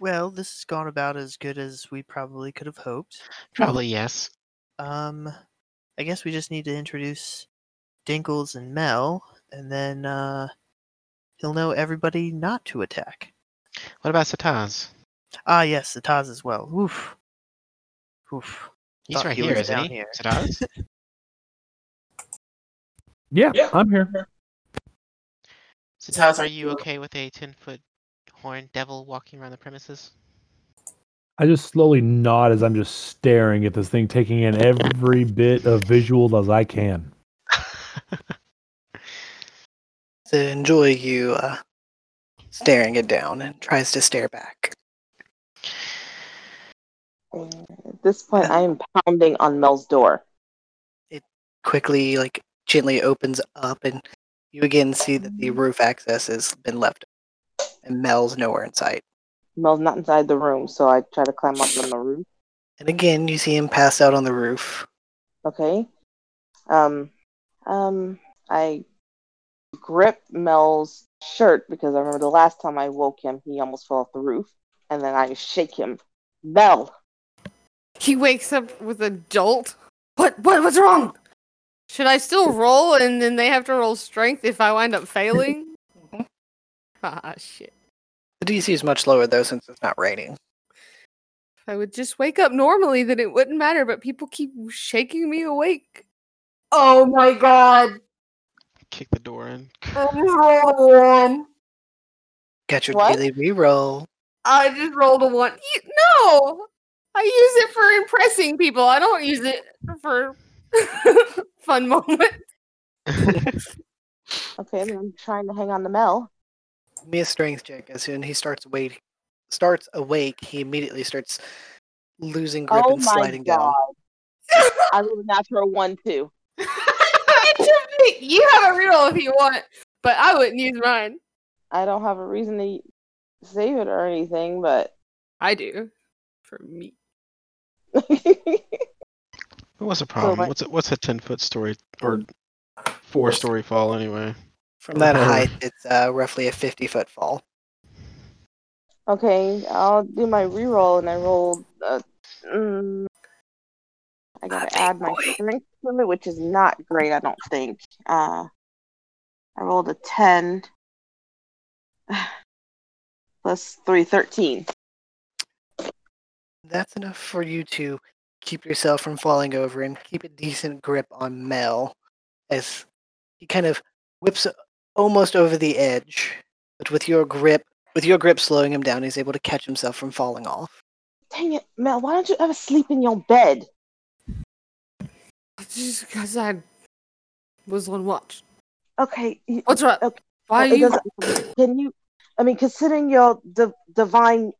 Well, this has gone about as good as we probably could have hoped. Probably yes. Um, I guess we just need to introduce Dinkles and Mel, and then uh, he'll know everybody not to attack. What about Sataz? Ah, yes, the Taz as well. Oof. Oof. He's Thought right he here, was isn't down he? here. Sataz? Yeah, I'm here. Sataz, are you okay with a ten foot horned devil walking around the premises? I just slowly nod as I'm just staring at this thing, taking in every bit of visual as I can. To enjoy you uh, staring it down and tries to stare back. At this point, I am pounding on Mel's door. It quickly, like gently opens up, and you again see that the roof access has been left, and Mel's nowhere in sight. Mel's not inside the room, so I try to climb up on the roof. And again, you see him pass out on the roof. Okay. Um, um, I grip Mel's shirt because I remember the last time I woke him, he almost fell off the roof. And then I shake him. Mel, He wakes up with a jolt. What? What? What's wrong? Should I still roll and then they have to roll strength if I wind up failing? Ah, shit. The DC is much lower though, since it's not raining. If I would just wake up normally, then it wouldn't matter. But people keep shaking me awake. Oh my god! Kick the door in. I just rolled a one. Got your What? daily reroll. I just rolled a one. You- No, I use it for impressing people. I don't use it for fun moment. okay, then I'm trying to hang on to Mel. Give me a strength check. As soon as he starts awake, starts awake, he immediately starts losing grip Oh and my sliding down. I rolled a natural one too. You have a reroll if you want, but I wouldn't use mine. I don't have a reason to save it or anything, but I do. For me. What's the problem? like- what's a, what's a ten foot story or four story fall anyway? From that Uh-huh. height, it's uh, roughly a 50 foot fall. okay, I'll do my reroll, and I rolled. Uh, mm, I gotta big add my boy. strength to it, which is not great, I don't think. Uh, I rolled a 10 plus 3, 13. That's enough for you to keep yourself from falling over and keep a decent grip on Mel as he kind of whips almost over the edge. But with your grip, with your grip slowing him down, he's able to catch himself from falling off. Dang it, Mel, why don't you ever sleep in your bed? Just because I was on watch. Okay, you- What's wrong? Okay, Why are you? Can you? I mean, considering your di- divine,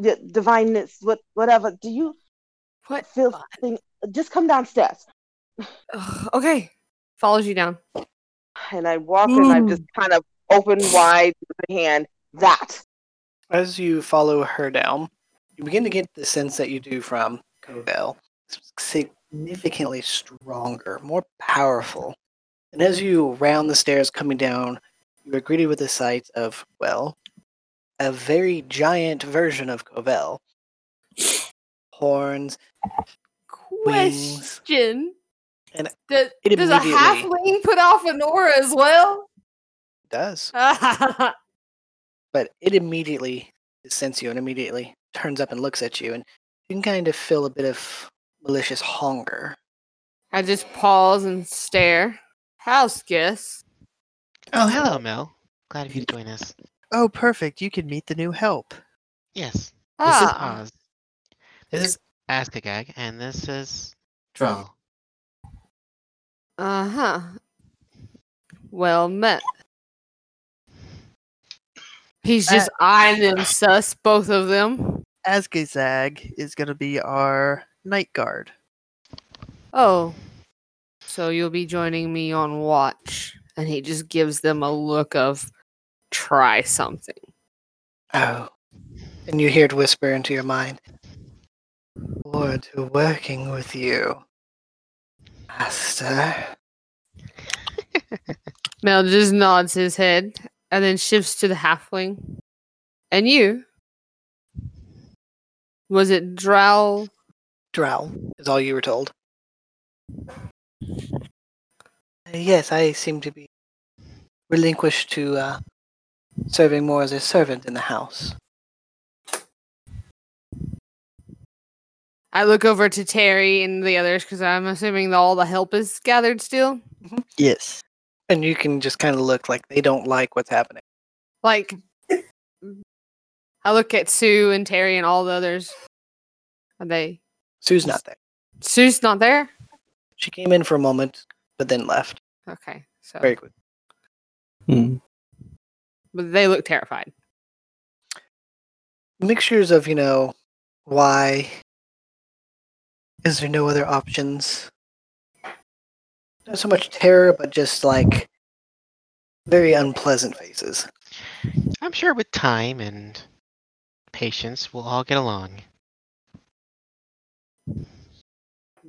di- divineness, what, whatever. Do you What? feel? Thing, just come downstairs. Ugh, okay. Follows you down. And I walk, and I just kind of open wide with my hand. That. As you follow her down, you begin to get the sense that you do from Cobell. Significantly stronger, more powerful. And as you round the stairs coming down, you are greeted with the sight of, well, a very giant version of Cobell. Horns, wings. Question. And does, it does a halfling put off an aura as well? does. But it immediately senses you and immediately turns up and looks at you, and you can kind of feel a bit of malicious hunger. I just pause and stare. House guest. Oh, hello, Mel. Glad of you to join us. Oh, perfect. You can meet the new help. Yes. This is Ah, Oz. This is Askagag, and this is Drow. uh huh. Well met. He's just eyeing them sus, both of them. Asgazag is going to be our night guard. Oh, so you'll be joining me on watch. And he just gives them a look of try something. Oh. And you hear it whisper into your mind. Forward to working with you, Master. Mel just nods his head and then shifts to the halfling. And you? Was it Drow? Drow is all you were told. Uh, yes, I seem to be relinquished to uh, serving more as a servant in the house. I look over to Terry and the others because I'm assuming that all the help is gathered still. Yes. And you can just kind of look like they don't like what's happening. Like, I look at Sue and Terry and all the others. Are they? Sue's not there. Sue's not there. She came in for a moment, but then left Okay, so very quick. Hmm. but they look terrified. Mixtures of, you know, why is there no other options? Not so much terror, but just like very unpleasant faces. I'm sure with time and patience, we'll all get along.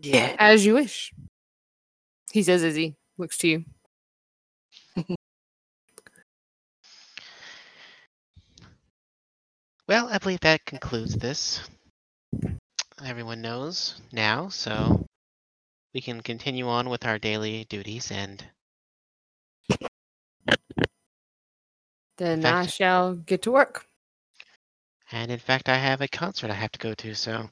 Yeah. As you wish. He says as he looks to you. Well, I believe that concludes this. Everyone knows now, so we can continue on with our daily duties and Then I shall get to work. and in fact I have a concert I have to go to, so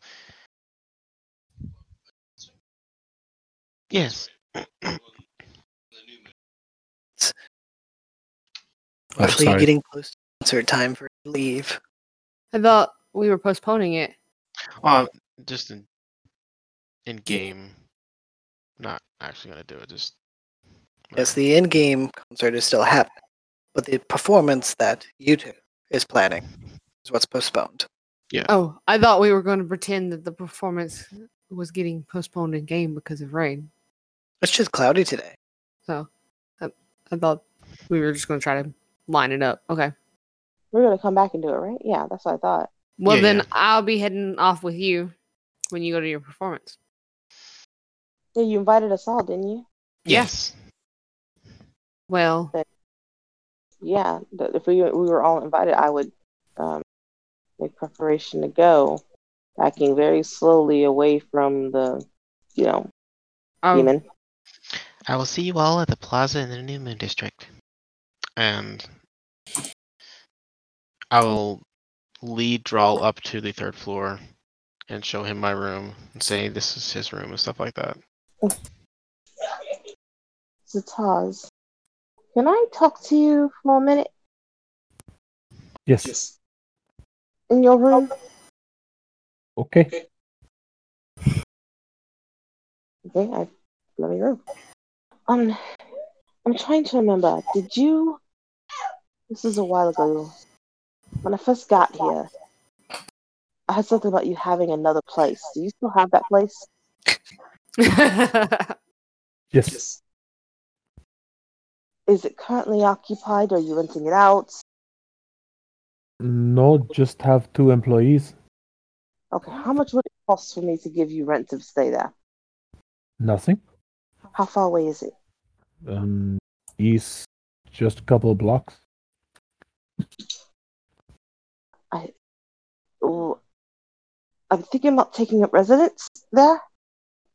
Yes. I'm Actually, sorry. getting close to concert time for leave. I thought we were postponing it. Well, just in in game. Not actually gonna do it, just Yes, the in-game concert is still happening, but the performance that YouTube is planning is what's postponed. Yeah. Oh, I thought we were going to pretend that the performance was getting postponed in game because of rain. It's just cloudy today. So I, I thought we were just going to try to line it up. Okay. We're gonna come back and do it, right? Yeah, that's what I thought. Well, Yeah, then yeah. I'll be heading off with you when you go to your performance. Yeah, you invited us all, didn't you? Yes. Well, Yeah. If we we were all invited, I would um, make preparation to go, backing very slowly away from the, you know, um, demon. I will see you all at the plaza in the New Moon District. And I will lead Drow up to the third floor and show him my room and say this is his room and stuff like that. Sataz, can I talk to you for a minute Yes. yes. in your room? Okay. Okay, I let me room. Um, I'm trying to remember. Did you? This is a while ago. When I first got here, I heard something about you having another place. Do you still have that place? Yes. Is it currently occupied? Or are you renting it out? No, just have two employees. Okay, how much would it cost for me to give you rent to stay there? Nothing. How far away is it? Um, east, just a couple of blocks. Ooh, I'm thinking about taking up residence there.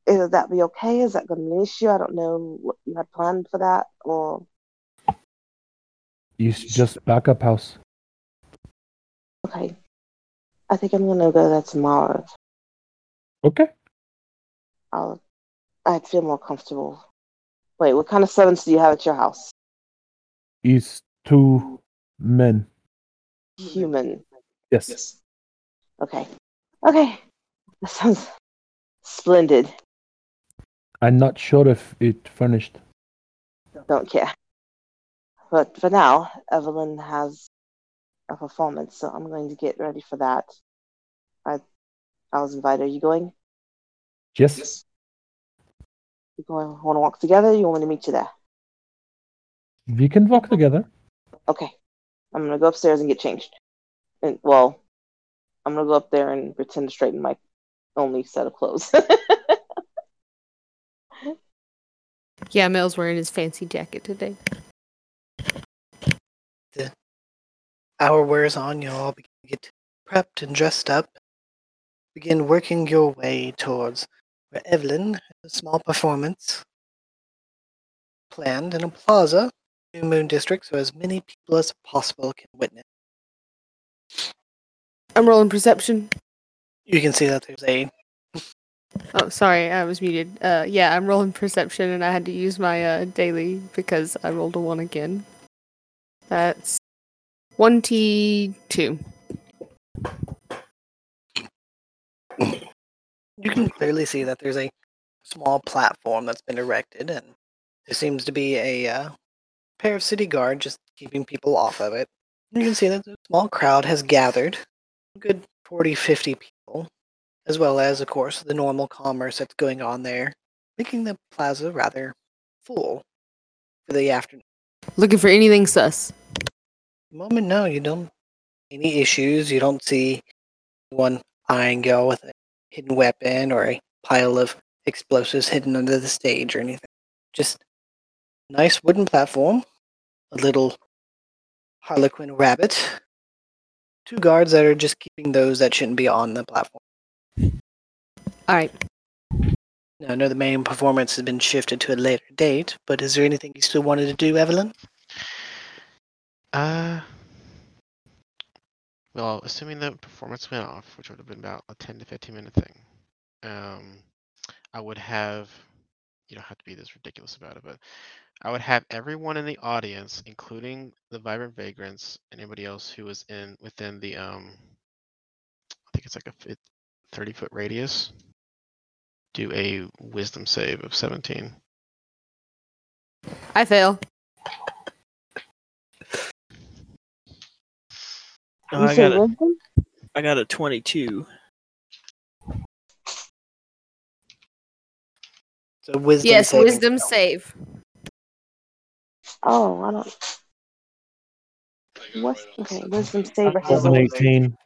Is that be okay? Is that going to be an issue? I don't know what you had planned for that, or East, just backup house. okay. I think I'm gonna go there tomorrow. Okay. I'll. I'd feel more comfortable. Wait, what kind of servants do you have at your house? East, two men. Human. Yes. Okay. Okay. That sounds splendid. I'm not sure if it furnished. Don't care. But for now, Evelyn has a performance, so I'm going to get ready for that. I I was invited. Are you going? Yes. You going? Want to walk together? You want me to meet you there? We can walk together. Okay. I'm gonna go upstairs and get changed. And well, I'm gonna go up there and pretend to straighten my only set of clothes. yeah, Mel's wearing his fancy jacket today. The hour wears on, you all begin to get prepped and dressed up. Begin working your way towards where Evelyn has a small performance planned in a plaza New Moon District so as many people as possible can witness. I'm rolling perception. You can see that there's a Oh, sorry, I was muted. Uh, yeah, I'm rolling perception, and I had to use my uh, daily because I rolled a one again. That's one T two. You can clearly see that there's a small platform that's been erected, and there seems to be a uh, pair of city guard just keeping people off of it. You can see that a small crowd has gathered, a good 40, 50 people, as well as, of course, the normal commerce that's going on there, making the plaza rather full for the afternoon. Looking for anything sus. moment, no, you don't any issues. You don't see anyone eyeing you with a hidden weapon or a pile of explosives hidden under the stage or anything. Just nice wooden platform, a little harlequin rabbit, two guards that are just keeping those that shouldn't be on the platform. All right. Now, I know the main performance has been shifted to a later date, but is there anything you still wanted to do, Evelyn? Uh, well, assuming the performance went off, which would have been about a 10 to 15 minute thing, um, I would have, you don't have to be this ridiculous about it, but I would have everyone in the audience, including the Vibrant Vagrants, anybody else who was in within the, um, I think it's like a 30 foot radius, do a wisdom save of 17. I fail. Oh, I got a, wisdom? I got a 22. So wisdom. yes, wisdom throw. save. Oh, I don't. What's okay? Wisdom save Rolled versus an 18.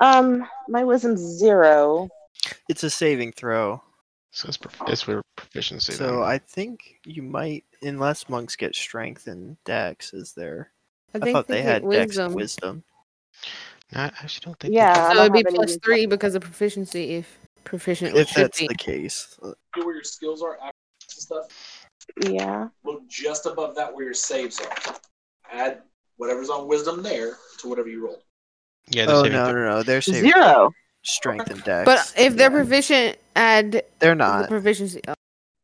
um. My wisdom's zero. It's a saving throw. So it's, prof- it's for proficiency. So then. I think you might, unless monks get strength and dex, is there? I, I, think thought they get had dex wisdom. and wisdom. No, I actually don't think. Yeah, do. So it'd be have any wisdom. three because of proficiency if proficient If that's be. the case. Where your skills are and stuff. Yeah. Look just above that where your saves are. Add whatever's on wisdom there to whatever you roll. Yeah, Oh saving no, no, no! They're saving Zero. Strength and dex. But if they're Yeah. proficient, add they're the not. proficiency. Oh,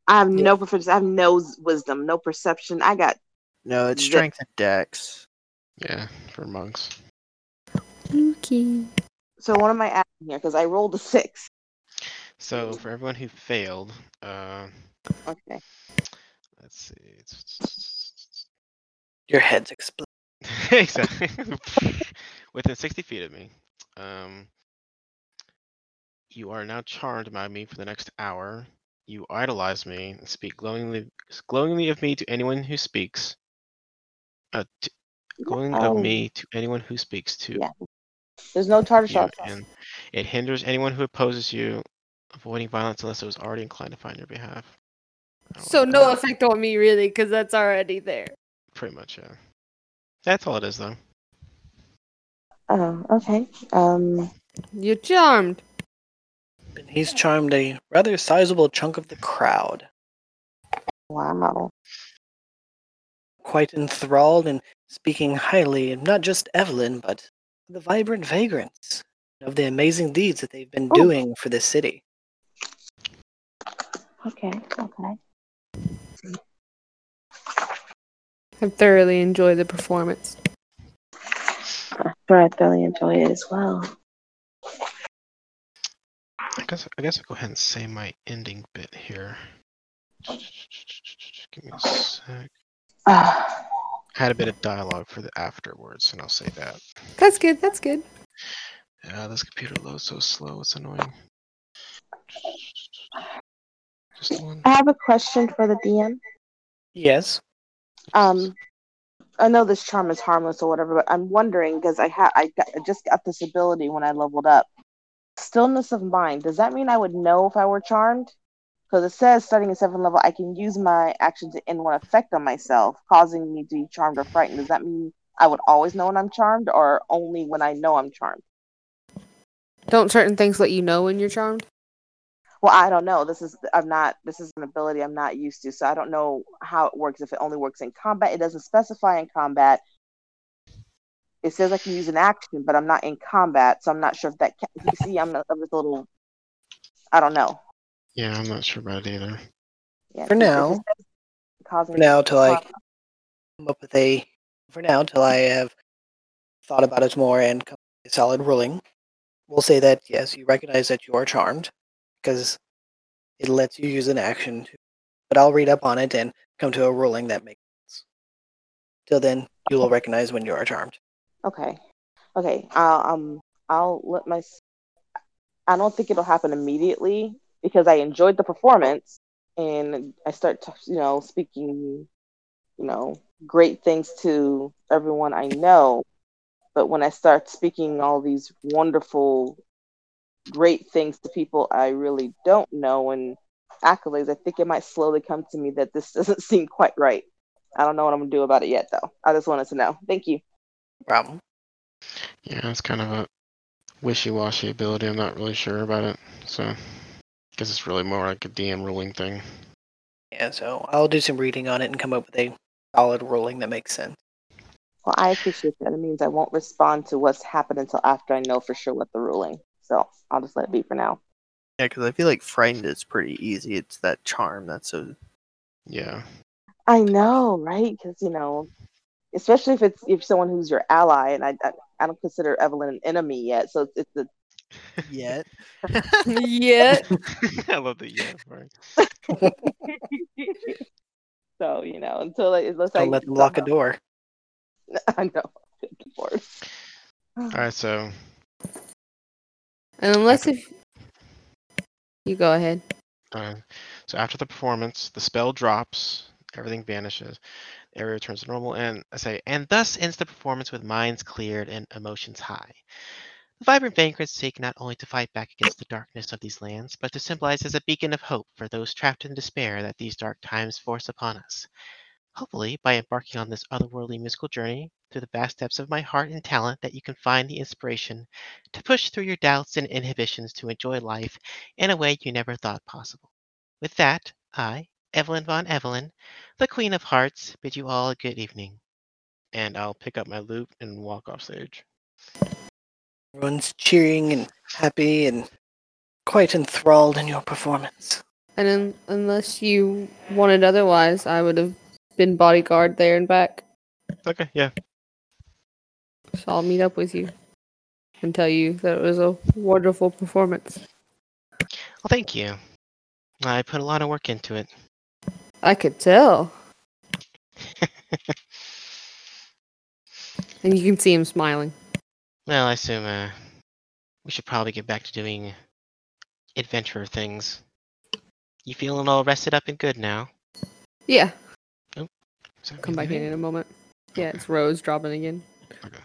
I have no proficiency. I have no wisdom, no perception. I got No, it's Zip. strength and dex. Yeah, for monks. Okay. so. What am I adding here? Because I rolled a six. So for everyone who failed, uh, Okay. let's see. Your head's exploding. exactly. Within 60 feet of me. Um, you are now charmed by me for the next hour. You idolize me and speak glowingly, glowingly of me to anyone who speaks. Uh, t- glowing Oh, of me to anyone who speaks to Yeah. There's no tartar you, sauce. and it hinders anyone who opposes you, avoiding violence unless it was already inclined to find your behalf. So no that. effect on me really, because that's already there. Pretty much, yeah. That's all it is, though. Oh, okay. Um. You're charmed. And he's charmed a rather sizable chunk of the crowd. Wow. Quite enthralled and speaking highly of not just Evelyn, but the vibrant vagrants, of the amazing deeds that they've been Oh. doing for this city. Okay. Okay. I thoroughly enjoy the performance. I'm sure I thoroughly enjoy it as well. I guess I guess I'll go ahead and say my ending bit here. Give me a sec. Ah, I had a bit of dialogue for the afterwards, and I'll say that. That's good. That's good. Yeah, this computer loads so slow, it's annoying. Just one. I have a question for the DM. Yes. Um, I know this charm is harmless or whatever, but I'm wondering because I had I, got, I just got this ability when I leveled up. Stillness of mind. Does that mean I would know if I were charmed? Because it says starting at seventh level, I can use my action to end one effect on myself, causing me to be charmed or frightened. Does that mean I would always know when I'm charmed, or only when I know I'm charmed? Don't certain things let you know when you're charmed? Well, I don't know. This is I'm not. This is an ability I'm not used to, so I don't know how it works. If it only works in combat, it doesn't specify in combat. It says I can use an action, but I'm not in combat, so I'm not sure if that. Can, you see, I'm, a, I'm just a little. I don't know. Yeah, I'm not sure about it either. Yeah, For now- just For now, till I come up with a. For now, till I have thought about it more and come up with a solid ruling, we'll say that yes, you recognize that you are charmed, because it lets you use an action. To, but I'll read up on it and come to a ruling that makes sense. Till then, you will recognize when you are charmed. Okay. Okay. I'll um I'll let my I don't think it'll happen immediately because I enjoyed the performance and I start to, you know speaking you know great things to everyone I know but when I start speaking all these wonderful great things to people I really don't know and accolades I think it might slowly come to me that this doesn't seem quite right. I don't know what I'm going to do about it yet though. I just wanted to know. Thank you. Problem. Yeah, it's kind of a wishy-washy ability. I'm not really sure about it, so I guess it's really more like a DM ruling thing. Yeah, so I'll do some reading on it and come up with a solid ruling that makes sense. Well, I appreciate that. It means I won't respond to what's happened until after I know for sure what the ruling. So I'll just let it be for now. Yeah, because I feel like frightened is pretty easy. It's that charm that's so. Yeah. I know, right? Because you know, especially if it's if someone who's your ally, and I I, I don't consider Evelyn an enemy yet, so it's, it's a Yet. yeah. I love the yeah part. so you know until it, unless I Don't let them lock a door. I know. Good lord. All right, so And unless if you go ahead. Uh, so after the performance, the spell drops, everything vanishes, the area returns to normal, and I say, and thus ends the performance with minds cleared and emotions high. The vibrant vagrants seek not only to fight back against the darkness of these lands, but to symbolize as a beacon of hope for those trapped in despair that these dark times force upon us. Hopefully, by embarking on this otherworldly musical journey through the vast depths of my heart and talent, that you can find the inspiration to push through your doubts and inhibitions to enjoy life in a way you never thought possible. With that, I, Evelyn Von Evelyn, the Queen of Hearts, bid you all a good evening. And I'll pick up my lute and walk off stage. Everyone's cheering and happy and quite enthralled in your performance. And un- unless you wanted otherwise, I would have been bodyguard there and back. Okay, yeah. So I'll meet up with you and tell you that it was a wonderful performance. Well, thank you. I put a lot of work into it. I could tell. And you can see him smiling. Well, I assume uh, we should probably get back to doing adventure things. You feeling all rested up and good now? Yeah. That Come me back in in a moment. Yeah, it's Rose dropping again. Okay.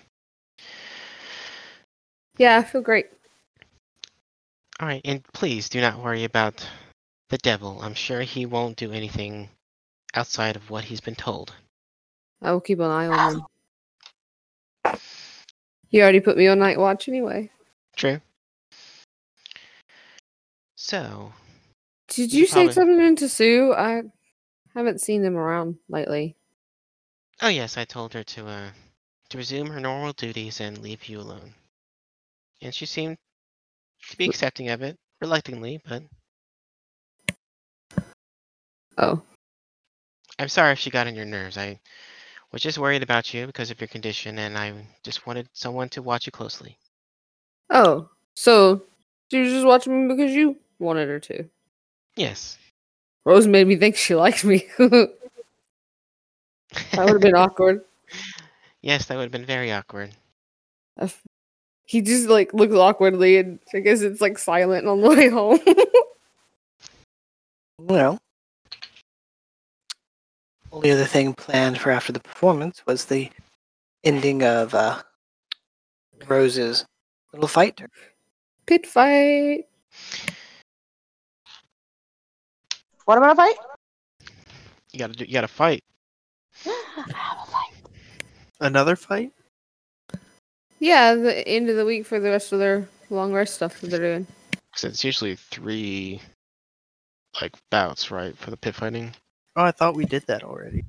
Yeah, I feel great. All right, and please do not worry about the devil. I'm sure he won't do anything outside of what he's been told. I will keep an eye on him. You already put me on night watch anyway. True. So, Did You you say probably- something to Sue? I haven't seen them around lately. oh yes, I told her to uh to resume her normal duties and leave you alone. And she seemed to be accepting of it, reluctantly, but Oh, I'm sorry if she got on your nerves. I was just worried about you because of your condition, and I just wanted someone to watch you closely. oh. So she was just watching me because you wanted her to. Yes. Rose made me think she liked me. that would have been awkward. yes, that would have been very awkward. If- He just like looks awkwardly, and I guess it's like silent on the way home. Well, only other thing planned for after the performance was the ending of uh, Rose's little fight. Pit fight. What about a fight? You gotta do. You gotta fight. I have a fight. Another fight? Yeah, the end of the week for the rest of their long rest stuff that they're doing. Because it's usually three like bouts, right, for the pit fighting. Oh, I thought we did that already.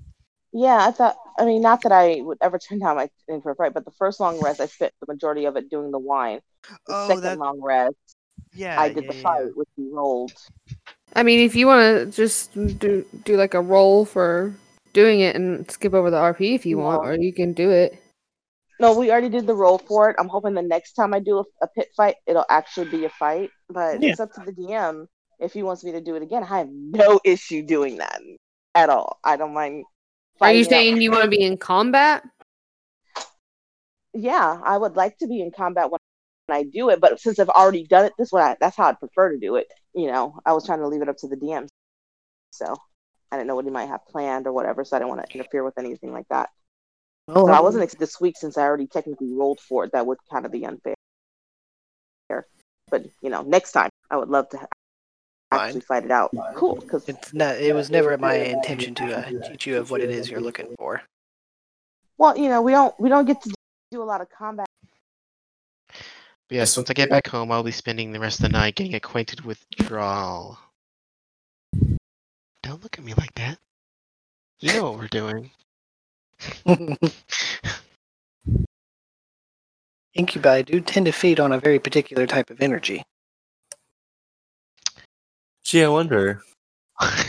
Yeah, I thought. I mean, not that I would ever turn down my in for a fight, but the first long rest, I spent the majority of it doing the wine. The Oh, second that- long rest, Yeah, I did yeah, the fight, yeah. which we rolled. I mean, if you want to just do do like a roll for doing it and skip over the RP if you want, or you can do it. No, we already did the roll for it. I'm hoping the next time I do a, a pit fight, it'll actually be a fight. But Yeah. it's up to the DM if he wants me to do it again. I have no issue doing that at all. I don't mind. Are you fighting out- saying you want to be in combat? Yeah, I would like to be in combat when I do it, but since I've already done it, this way, that's how I'd prefer to do it. You know, I was trying to leave it up to the DMs. so I didn't know what he might have planned or whatever, so I didn't want to interfere with anything like that. Well, So I wasn't ex- this week since I already technically rolled for it. That would kind of be unfair. But you know, next time I would love to ha- actually fight it out. Cool, because It's not. It was never my intention to uh, teach you of what it is you're looking for. well, you know, we don't we don't get to do a lot of combat. But yes, once I get back home, I'll be spending the rest of the night getting acquainted with Drow. Don't look at me like that. You know what we're doing. Incubi do tend to feed on a very particular type of energy. Gee, I wonder. I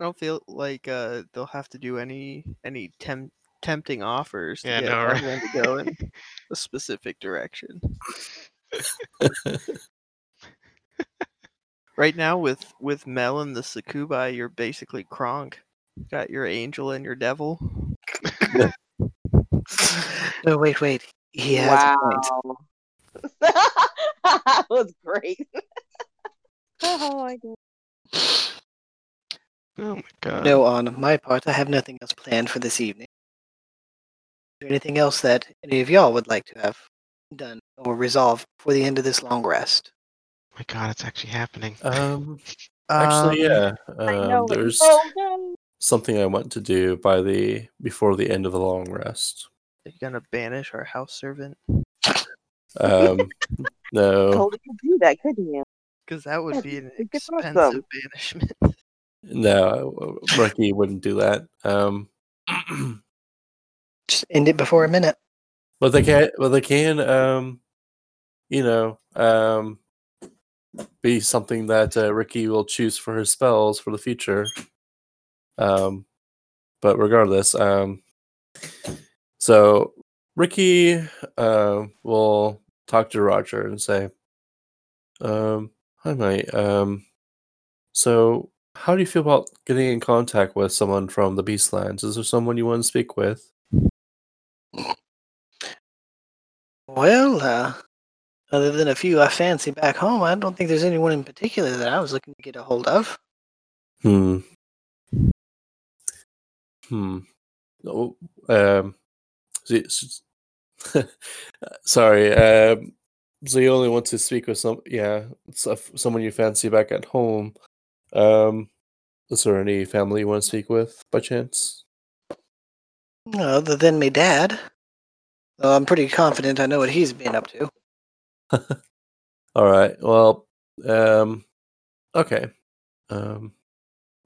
don't feel like uh, they'll have to do any any temp- tempting offers to Yeah, get no, right. to go in a specific direction. Right now, with with Mel and the succubi, you're basically Kronk. Got your angel and your devil. No, wait, wait. He has a point. wow, that was great. oh my god. oh my god. No, on my part, I have nothing else planned for this evening. Is there anything else that any of y'all would like to have done or resolved before the end of this long rest? Oh my god, it's actually happening. Um, actually, Um, yeah. Um, there's something I want to do by the before the end of the long rest. Are you gonna banish our house servant? Um, no, Totally could do that, couldn't you? Because that would Yeah, be an expensive awesome. banishment. no, Ricky wouldn't do that. Um, Just end it before a minute. but they can. Well, they can. Um, you know, um, be something that uh, Ricky will choose for his spells for the future. Um, but regardless, um, so Ricky uh, will talk to Roger and say, um, "Hi, mate. Um, so how do you feel about getting in contact with someone from the Beastlands? Is there someone you want to speak with?" Well, uh, other than a few I fancy back home, I don't think there's anyone in particular that I was looking to get a hold of. Hmm. Hmm. Oh, um. Sorry. Um. So you only want to speak with some, yeah, someone you fancy back at home. Um. Is there any family you want to speak with by chance? No, other than me dad. Though I'm pretty confident I know what he's been up to. All right. Well. Um. Okay. Um.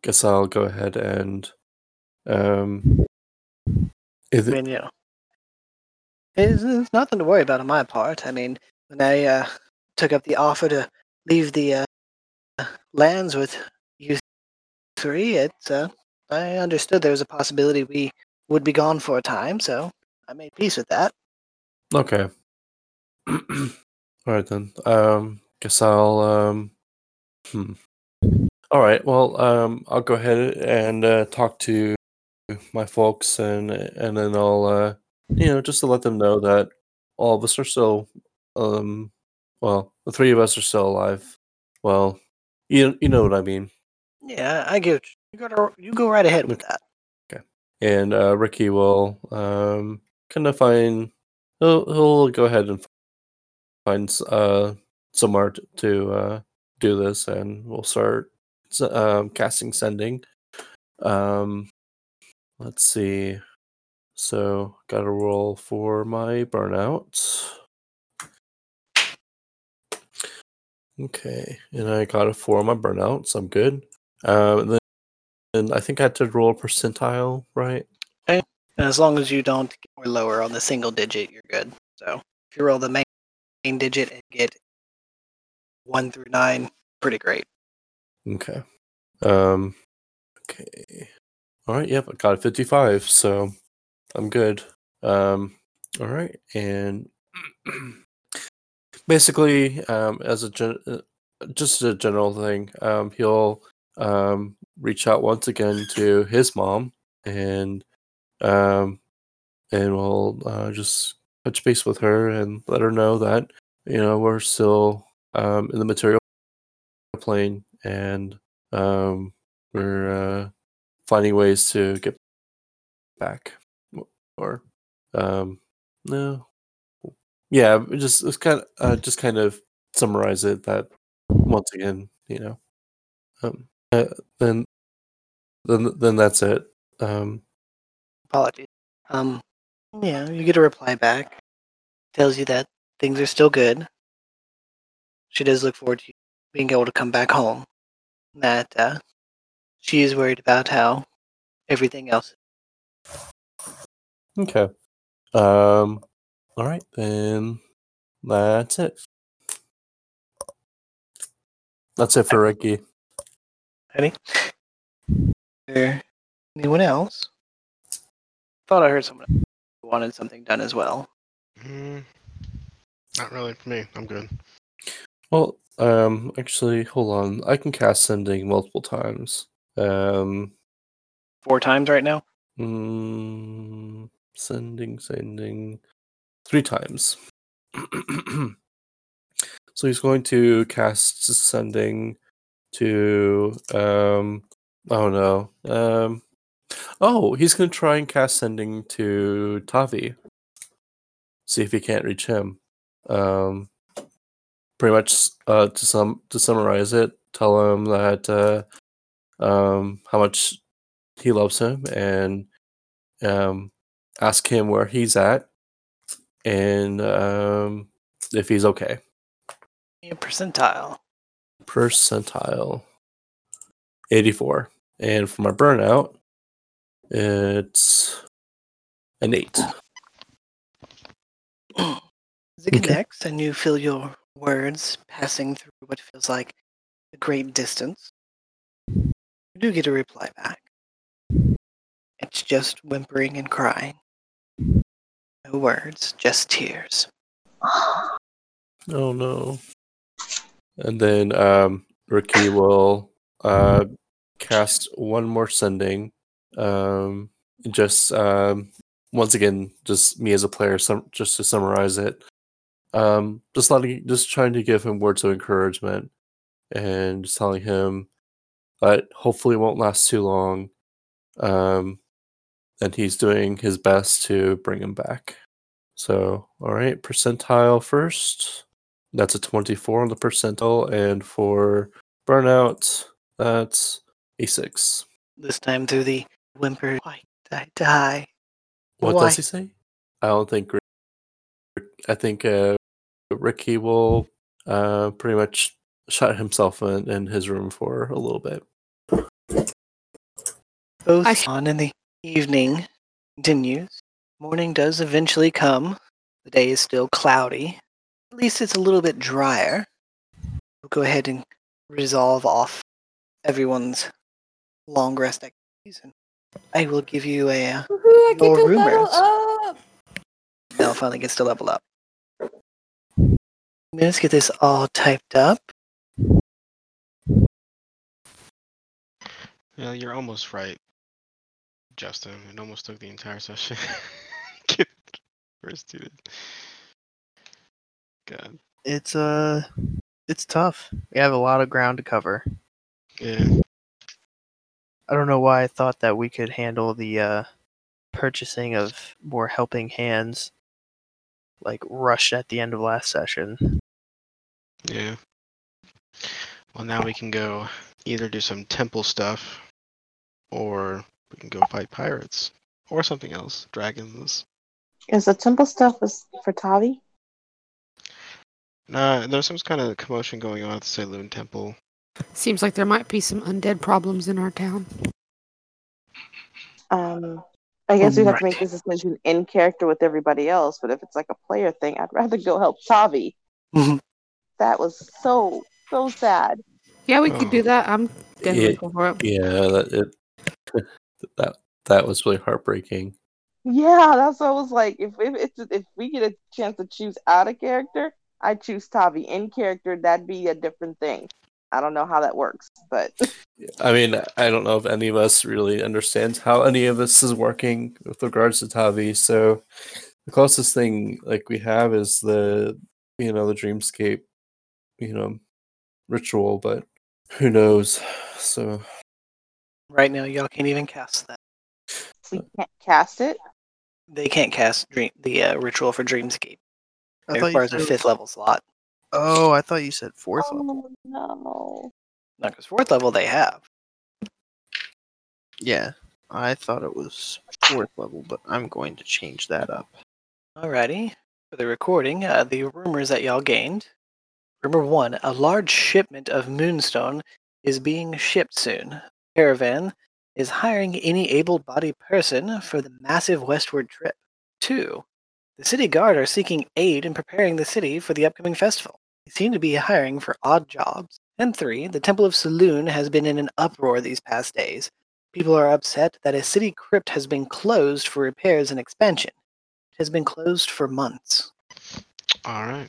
Guess I'll go ahead and. Um. Is I it, mean, you know, it's, it's nothing to worry about on my part. I mean, when I uh, took up the offer to leave the uh, lands with you three, it's uh, I understood there was a possibility we would be gone for a time, so I made peace with that. Okay. All right then. Um, guess I'll. Um, hmm. All right. Well, um, I'll go ahead and uh, talk to my folks, and and then I'll, uh, you know, just to let them know that all of us are still, um, well, the three of us are still alive. Well, you you know what I mean. Yeah, I get you. Gotta, you go right ahead with that. Okay, and uh, Ricky will um, kind of find he'll he'll go ahead and find uh, somewhere to uh, do this, and we'll start um, casting sending. Um, let's see. So, got to roll for my burnout. Okay, and I got a four on my burnout, so I'm good. Um, and then and I think I had to roll a percentile, right? And as long as you don't get lower on the single digit, you're good. So if you roll the main, main digit and get one through nine, pretty great. Okay. Um. Okay. All right. Yep. I got a fifty-five, so I'm good. Um. All right, and basically, um, as a gen- uh, just a general thing, um, he'll um reach out once again to his mom and um and we'll uh, just touch base with her and let her know that you know we're still um in the material plane and um we're uh finding ways to get back or um no yeah just it's kind of uh, just kind of summarize it that once again you know um uh, then then then that's it um Apologies. Um, yeah, you get a reply back. Tells you that things are still good. She does look forward to you being able to come back home. That uh, she is worried about how everything else. Okay um all right then that's it that's it for ricky Any? There anyone else? Thought I heard someone who wanted something done as well. Mm, not really for me. I'm good. well um actually hold on i can cast sending multiple times um Four times right now. Mm, sending, sending three times. so he's going to cast sending to um oh no. Um oh, he's going to try and cast sending to Tavi. See if he can't reach him. Um pretty much uh to sum to summarize it, tell him that uh um how much he loves him and um, ask him where he's at and um, if he's okay. A percentile. Percentile 84. And for my burnout, it's an 8. As it Okay. and you feel your words passing through what feels like a great distance, you do get a reply back. It's just whimpering and crying. No words, just tears. Oh no. And then um, Ricky will uh, cast one more sending. Um, just um, once again, just me as a player, some just to summarize it. Um, just letting, just trying to give him words of encouragement, and just telling him that hopefully it won't last too long. Um, and he's doing his best to bring him back. So, all right, percentile first. That's a 24 on the percentile. And for burnout, that's a 6. This time through the whimper, why did I die? What Why? does he say? I don't think. Rick- I think uh, Ricky will uh, pretty much shut himself in, in his room for a little bit. Both I on in the evening continues. Morning does eventually come. The day is still cloudy. At least it's a little bit drier. We'll go ahead and resolve off everyone's long rest activities. And I will give you a. Uh, I get to level up. Mel finally gets to level up. Let's get this all typed up. Yeah, you're almost right, Justin. It almost took the entire session. First student. God. It's uh, it's tough. We have a lot of ground to cover. Yeah. I don't know why I thought that we could handle the uh, purchasing of more helping hands, like rushed at the end of last session. Yeah. Well, now we can go either do some temple stuff, or we can go fight pirates, or something else, dragons. Is the temple stuff is for Tavi? Nah, there's some kind of commotion going on at the Selune Temple. Seems like there might be some undead problems in our town. Um, I guess we have to make this decision in character with everybody else. But if it's like a player thing, I'd rather go help Tavi. Mhm. That was so so sad. Yeah, we could do Oh. that. I'm definitely Yeah. for it. Yeah, that it that that was really heartbreaking. Yeah, that's what I was like. If if it's if we get a chance to choose out a character, I choose Tavi in character. That'd be a different thing. I don't know how that works, but I mean, I don't know if any of us really understands how any of this is working with regards to Tavi. So the closest thing like we have is the you know the dreamscape, you know, ritual, but who knows? So Right now, y'all can't even cast that. we can't cast it. They can't cast dream the uh, ritual for Dreamscape. I It thought you requires a said it fifth level slot. Oh, I thought you said fourth level. Oh no! No, because fourth level they have. Yeah, I thought it was fourth level, but I'm going to change that up. Alrighty. For the recording, uh, the rumors that y'all gained. Rumor one: a large shipment of moonstone is being shipped soon. Caravan is hiring any able-bodied person for the massive westward trip. Two: the city guard are seeking aid in preparing the city for the upcoming festival. They seem to be hiring for odd jobs. And three: the Temple of Selune has been in an uproar these past days. People are upset that a city crypt has been closed for repairs and expansion It has been closed for months. All right.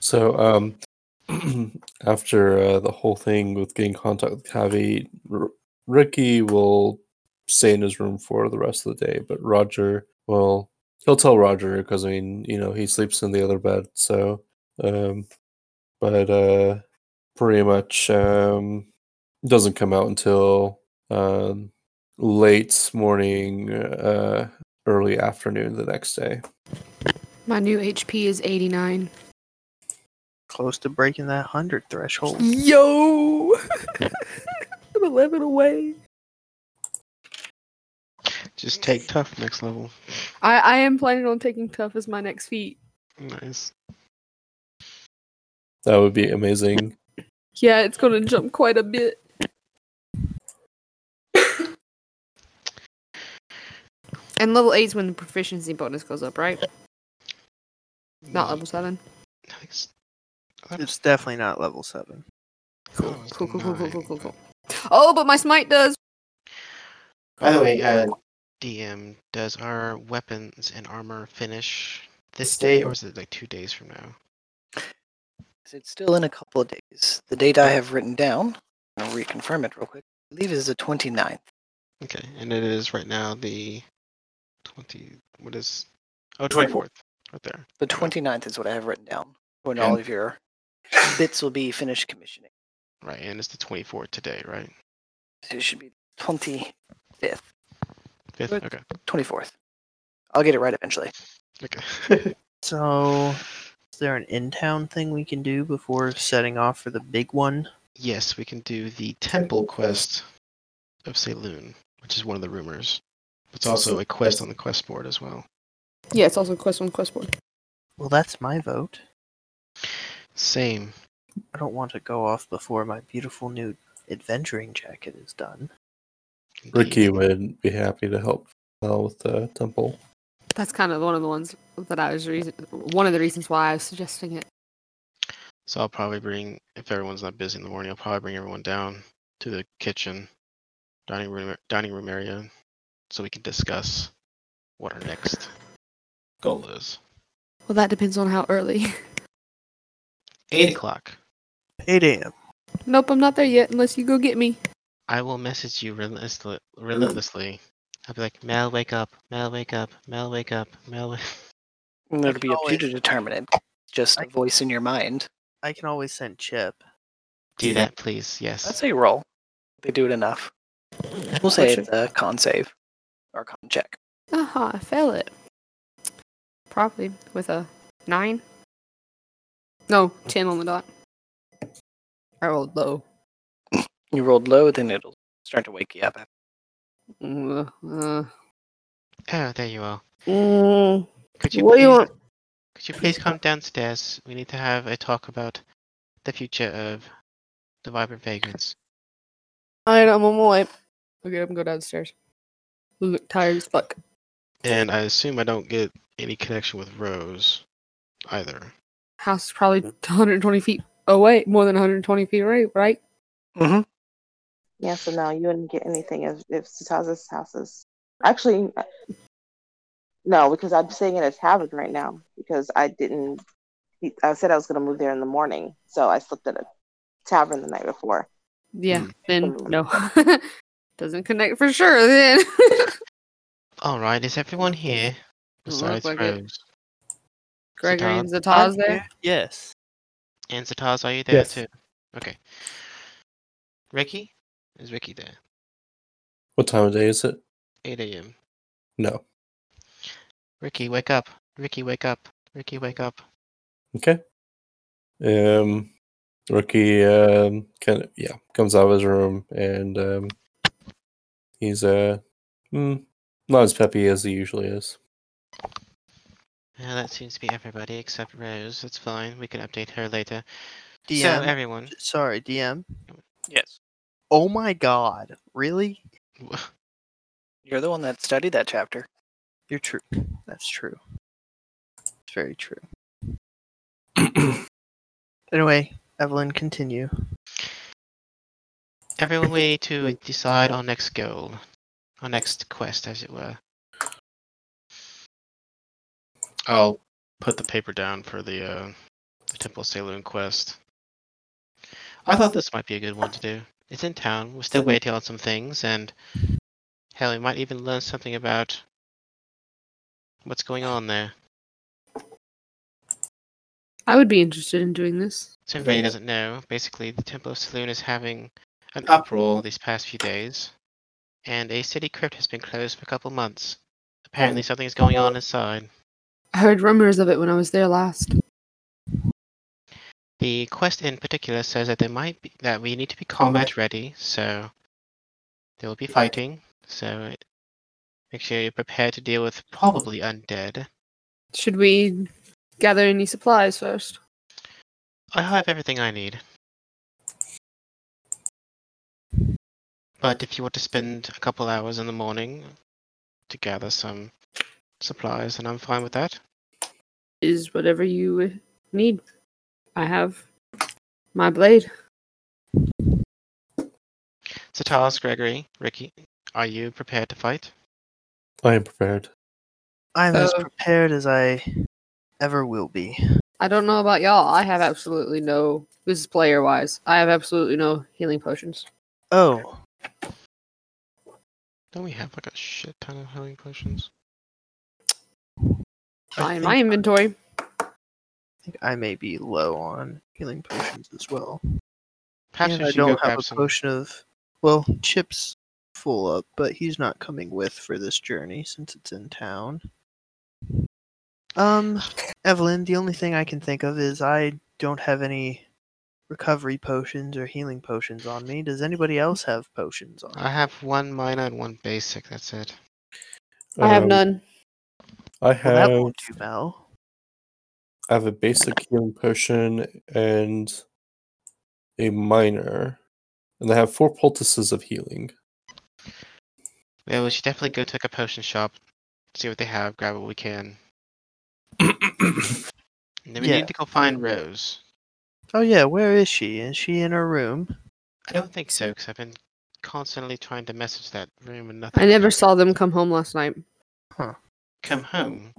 So, um, after uh, the whole thing with getting contact with Tavi, R- Ricky will stay in his room for the rest of the day, but Roger will he'll tell Roger because I mean, you know, he sleeps in the other bed. So, um, but uh, pretty much um, doesn't come out until um, late morning, uh, early afternoon the next day. My new HP is 89. Close to breaking that hundred threshold. Yo! I'm 11 away. Just take tough next level. I, I am planning on taking tough as my next feat. Nice. That would be amazing. Yeah, it's gonna jump quite a bit. And level 8 is when the proficiency bonus goes up, right? Not level 7. I think it's- It's definitely not level seven. oh, it's Cool, cool, cool, cool, cool, cool, but- cool. Oh, but my smite does! By the way, uh, DM, does our weapons and armor finish this day, or is it like two days from now? It's still in a couple of days. The date I have written down, I'll reconfirm it real quick, I believe is the 29th. Okay, and it is right now the 20. What is. Oh, 24th. Right there. The 29th is what I have written down. When Okay. all of your bits will be finished commissioning. Right, and it's the 24th today, right? So it should be 25th, Fifth? Okay. 24th. I'll get it right eventually. Okay. So, is there an in-town thing we can do before setting off for the big one? yes, we can do the temple quest of Selune, which is one of the rumors. It's also a quest on the quest board as well. Yeah, it's also a quest on the quest board. Well, that's my vote. Same. I don't want to go off before my beautiful new adventuring jacket is done. Ricky would be happy to help Mel with the temple. That's kind of one of the ones that I was reason one of the reasons why I was suggesting it. So I'll probably bring, if everyone's not busy in the morning, I'll probably bring everyone down to the kitchen, dining room, dining room area, so we can discuss what our next goal is. Well, that depends on how early. Eight o'clock. 8 a.m. nope, I'm not there yet unless you go get me. I will message you relentlessly. relentlessly. I'll be like, Mel, wake up. Mel, wake up. Mel, wake up. Mel, wake And it'll be up to you to determine it. Just a voice in your mind. I can always send Chip. Do that, please. Yes. I'd say roll. They do it enough. We'll say What it's a con save or con check. Aha, I failed it. Probably with a nine. No, ten on the dot. I rolled low. You rolled low, then it'll start to wake you up. Uh, uh, Oh, there you are. mm, Could you what do you please- want? Could you please come downstairs? We need to have a talk about the future of the Vibrant Vagrants. Alright, I'm on my way. I'll get up and go downstairs. Look tired as fuck. And I assume I don't get any connection with Rose either. House is probably 120 feet away, more than 120 feet away, right? Mm-hmm. Yeah, so now you wouldn't get anything if if Sataza's house is actually no, because I'm staying in a tavern right now because I didn't. I said I was going to move there in the morning, so I slept at a tavern the night before. Yeah, Hmm. then no. Doesn't connect for sure then. Alright, is everyone here? Doesn't Besides like it. Rose. Gregory and Sataz? Sataz there. Yes. And Sataz, are you there Yes. too? Okay. Ricky? Is Ricky there? What time of day is it? 8 a.m. No. Ricky, wake up. Ricky, wake up. Ricky, wake up. Okay. Um, Ricky um kind of yeah comes out of his room and um he's uh mm, not as peppy as he usually is. Yeah, that seems to be everybody except Rose. That's fine. We can update her later. So, DM. everyone. Sorry, DM. Yes. Oh my god. Really? You're the one that studied that chapter. You're true. That's true. It's very true. Anyway, Evelyn, continue. Everyone, we need to decide our next goal. Our next quest, as it were. I'll put the paper down for the, uh, the Temple Selune quest. I thought this might be a good one to do. It's in town. We're still waiting on some things, and hell, we might even learn something about what's going on there. I would be interested in doing this. So everybody doesn't know, basically the Temple of Selune is having an uproar these past few days, and a city crypt has been closed for a couple months. Apparently something is going on inside. I heard rumors of it when I was there last. The quest in particular says that there might be that we need to be combat ready, so there will be fighting. So make sure you're prepared to deal with probably undead. Should we gather any supplies first? I have everything I need. But if you want to spend a couple hours in the morning to gather some supplies, and I'm fine with that. Is whatever you need. I have my blade. So Talos, Gregory, Ricky, are you prepared to fight? I am prepared. I'm as Uh, prepared as I ever will be. I don't know about y'all. I have absolutely no. This is player wise. I have absolutely no healing potions. Oh, Don't we have like a shit ton of healing potions? I in my inventory. I think I may be low on healing potions as well. Perhaps and I don't have a some. potion of. Well, Chip's full up, but he's not coming with for this journey since it's in town. Um, Evelyn, the only thing I can think of is I don't have any recovery potions or healing potions on me. Does anybody else have potions on? I have one minor and one basic. That's it. I have Um, none. I Well, have that won't do, Mel. I have a basic healing potion and a minor, and I have four poultices of healing. Yeah, we should definitely go to like a potion shop, see what they have, grab what we can. And then we Yeah. need to go find Rose. Oh yeah, where is she? Is she in her room? I don't think so, because I've been constantly trying to message that room and nothing. I never saw them come home last night. Come home.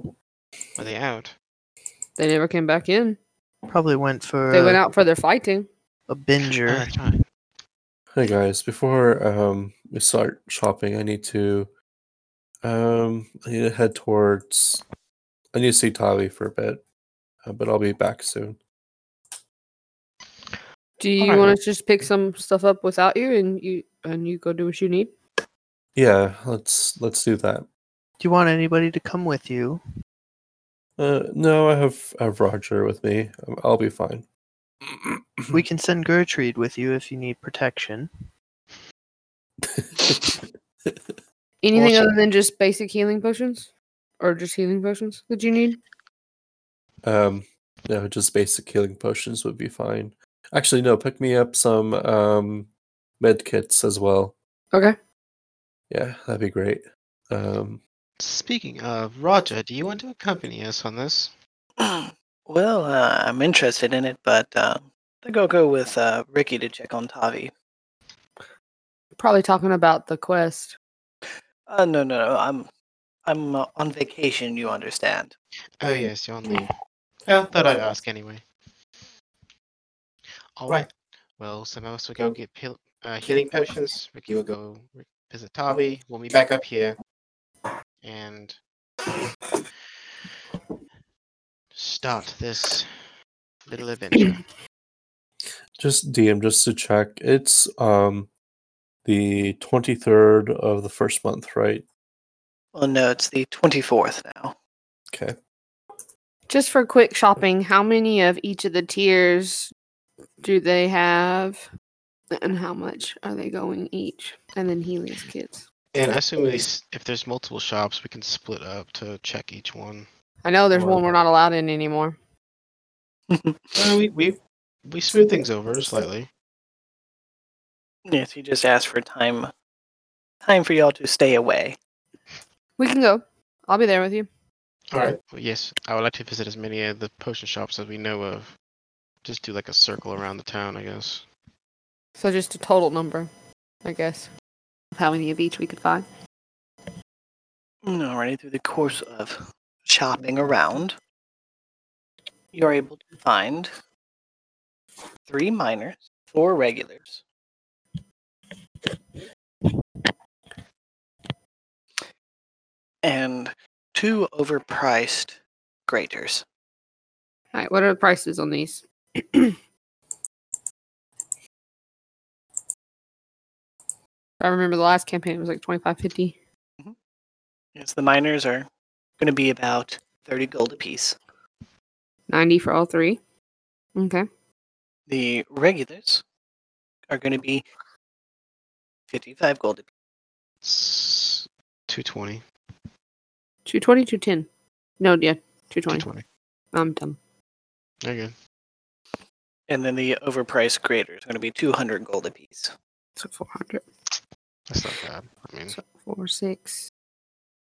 Were they out? They never came back in. Probably went for They a, went out for their fighting. a Oh, binger. that's. Hey guys, before um we start shopping, I need to um I need to head towards I need to see Tavi for a bit, uh, but I'll be back soon. Do you Alright. want to just pick some stuff up without you and you and you go do what you need? Yeah, let's let's do that. Do you want anybody to come with you? Uh, no, I have I have Roger with me. Um, I'll be fine. We can send Gertrude with you if you need protection. Anything Also- other than just basic healing potions? Or just healing potions that you need? Um, no, just basic healing potions would be fine. Actually, no, pick me up some um med kits as well. Okay. Yeah, that'd be great. Um, Speaking of, Roger, do you want to accompany us on this? well, uh, I'm interested in it, but uh, I think I'll go with uh, Ricky to check on Tavi. Probably talking about the quest. Uh, no, no, no. I'm I'm uh, on vacation. You understand? Oh yes, you're on leave. Yeah, thought I'd ask anyway. All right. Well, some of us will go get heal- uh, healing potions. Ricky will go visit Tavi. We'll meet back up here, and start this little adventure. just DM just to check. It's um the twenty third of the first month, right? Well, no, it's the 24th now. Okay. Just for quick shopping, how many of each of the tiers do they have? And how much are they going each? And then healer's kits. And I assume we if there's multiple shops, we can split up to check each one. I know there's Or- one we're not allowed in anymore. Uh, we we we smooth things over slightly. Yes, he just asked for time. Time for y'all to stay away. We can go. I'll be there with you. All right. Well, yes, I would like to visit as many of the potion shops as we know of. Just do like a circle around the town, I guess. So just a total number, I guess. How many of each we could find. Alrighty, through the course of shopping around, you are able to find three minors, four regulars, and two overpriced graters. All right, what are the prices on these? I remember the last campaign it was like twenty five fifty. Mm-hmm. Yes, the minors are going to be about 30 gold apiece. 90 for all three. Okay. The regulars are going to be 55 gold apiece. It's 220. 220, 210. No, yeah, 220. 220. I'm dumb. Very good. And then the overpriced graders are going to be 200 gold apiece. So 400. That's not bad. I mean, So 4, 6,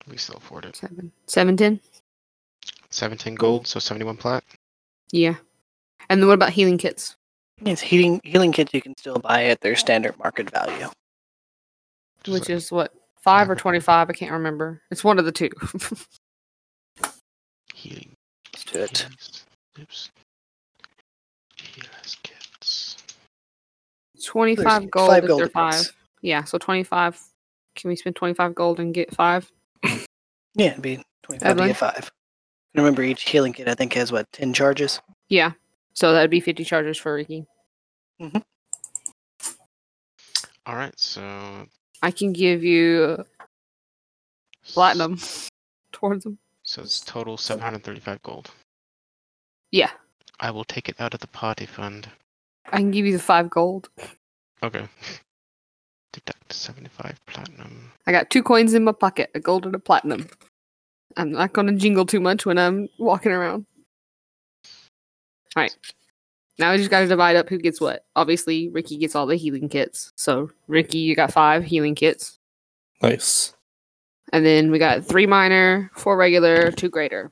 we still afford it. 7. 710? 17 gold, so 71 plat. Yeah. And then what about healing kits? Yes, healing healing kits you can still buy at their standard market value. Just Which like- is what? 5 or 25? I can't remember. It's one of the two. healing. Let's do it. Oops. Healers kits. 25 There's gold five gold they're 5. Yeah, so 25. Can we spend 25 gold and get 5? Yeah, it'd be 25 to get 5. And remember, each healing kit I think has what 10 charges. Yeah. So that'd be 50 charges for Ricky. Mm-hmm. All right, so I can give you platinum towards them. So it's total 735 gold. Yeah. I will take it out of the party fund. I can give you the 5 gold. Okay. Deduct 75 platinum. I got two coins in my pocket, a gold and a platinum. I'm not going to jingle too much when I'm walking around. Alright. Now we just got to divide up who gets what. Obviously, Ricky gets all the healing kits. So, Ricky, you got five healing kits. Nice. And then we got three minor, four regular, two greater.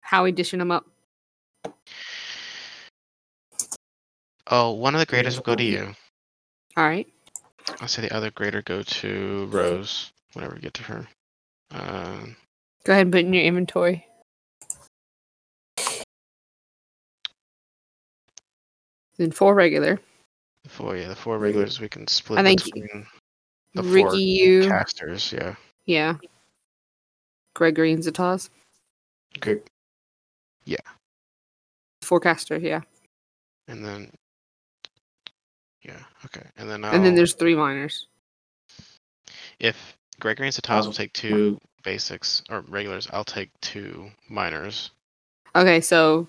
How we dishing them up? Oh, one of the graders will go to you. Alright. I'll say the other grader go to Rose whenever we get to her. Um, Go ahead and put in your inventory. Then four regular. the four, yeah, the four regulars we can split I think the four you. casters. Yeah. Yeah. Gregory and Sataz. Good. Four casters, yeah. And then. Yeah. Okay. And then. And then um, there's three minors. if Gregory and Sataz will oh, take two um, basics or regulars, I'll take two minors. Okay, so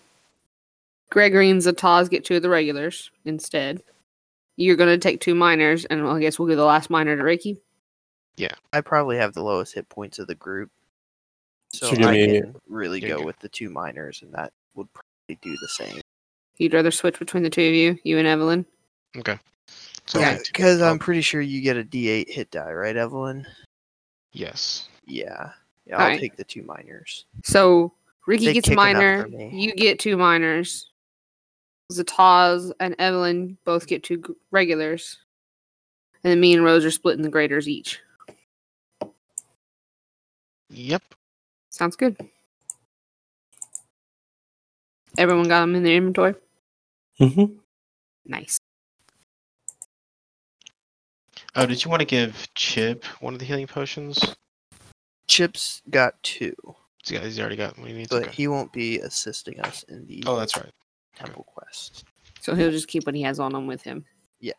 Gregory and Sataz get two of the regulars instead. You're gonna take two minors, and I guess we'll give the last minor to Ricky. Yeah. I probably have the lowest hit points of the group. So, So I me- can really go good. with the two minors, and that would probably do the same. You'd rather switch between the two of you, you and Evelyn. Okay. So yeah, I need to- because I'm oh, pretty sure you get a D8 hit die, right, Evelyn? Yes. Yeah. Yeah, I'll Alright. take the two minors. So Ricky Big gets a minor. You get two minors. Sataz and Evelyn both get two regulars. And then me and Rose are splitting the graders each. Yep. Sounds good. Everyone got them in their inventory? Mm-hmm. Nice. Oh, did you want to give Chip one of the healing potions? Chip's got two, He's, got, he's already got what he needs. but okay. he won't be assisting us in the Oh, that's right. temple quest. So he'll just keep what he has on him with him. Yeah.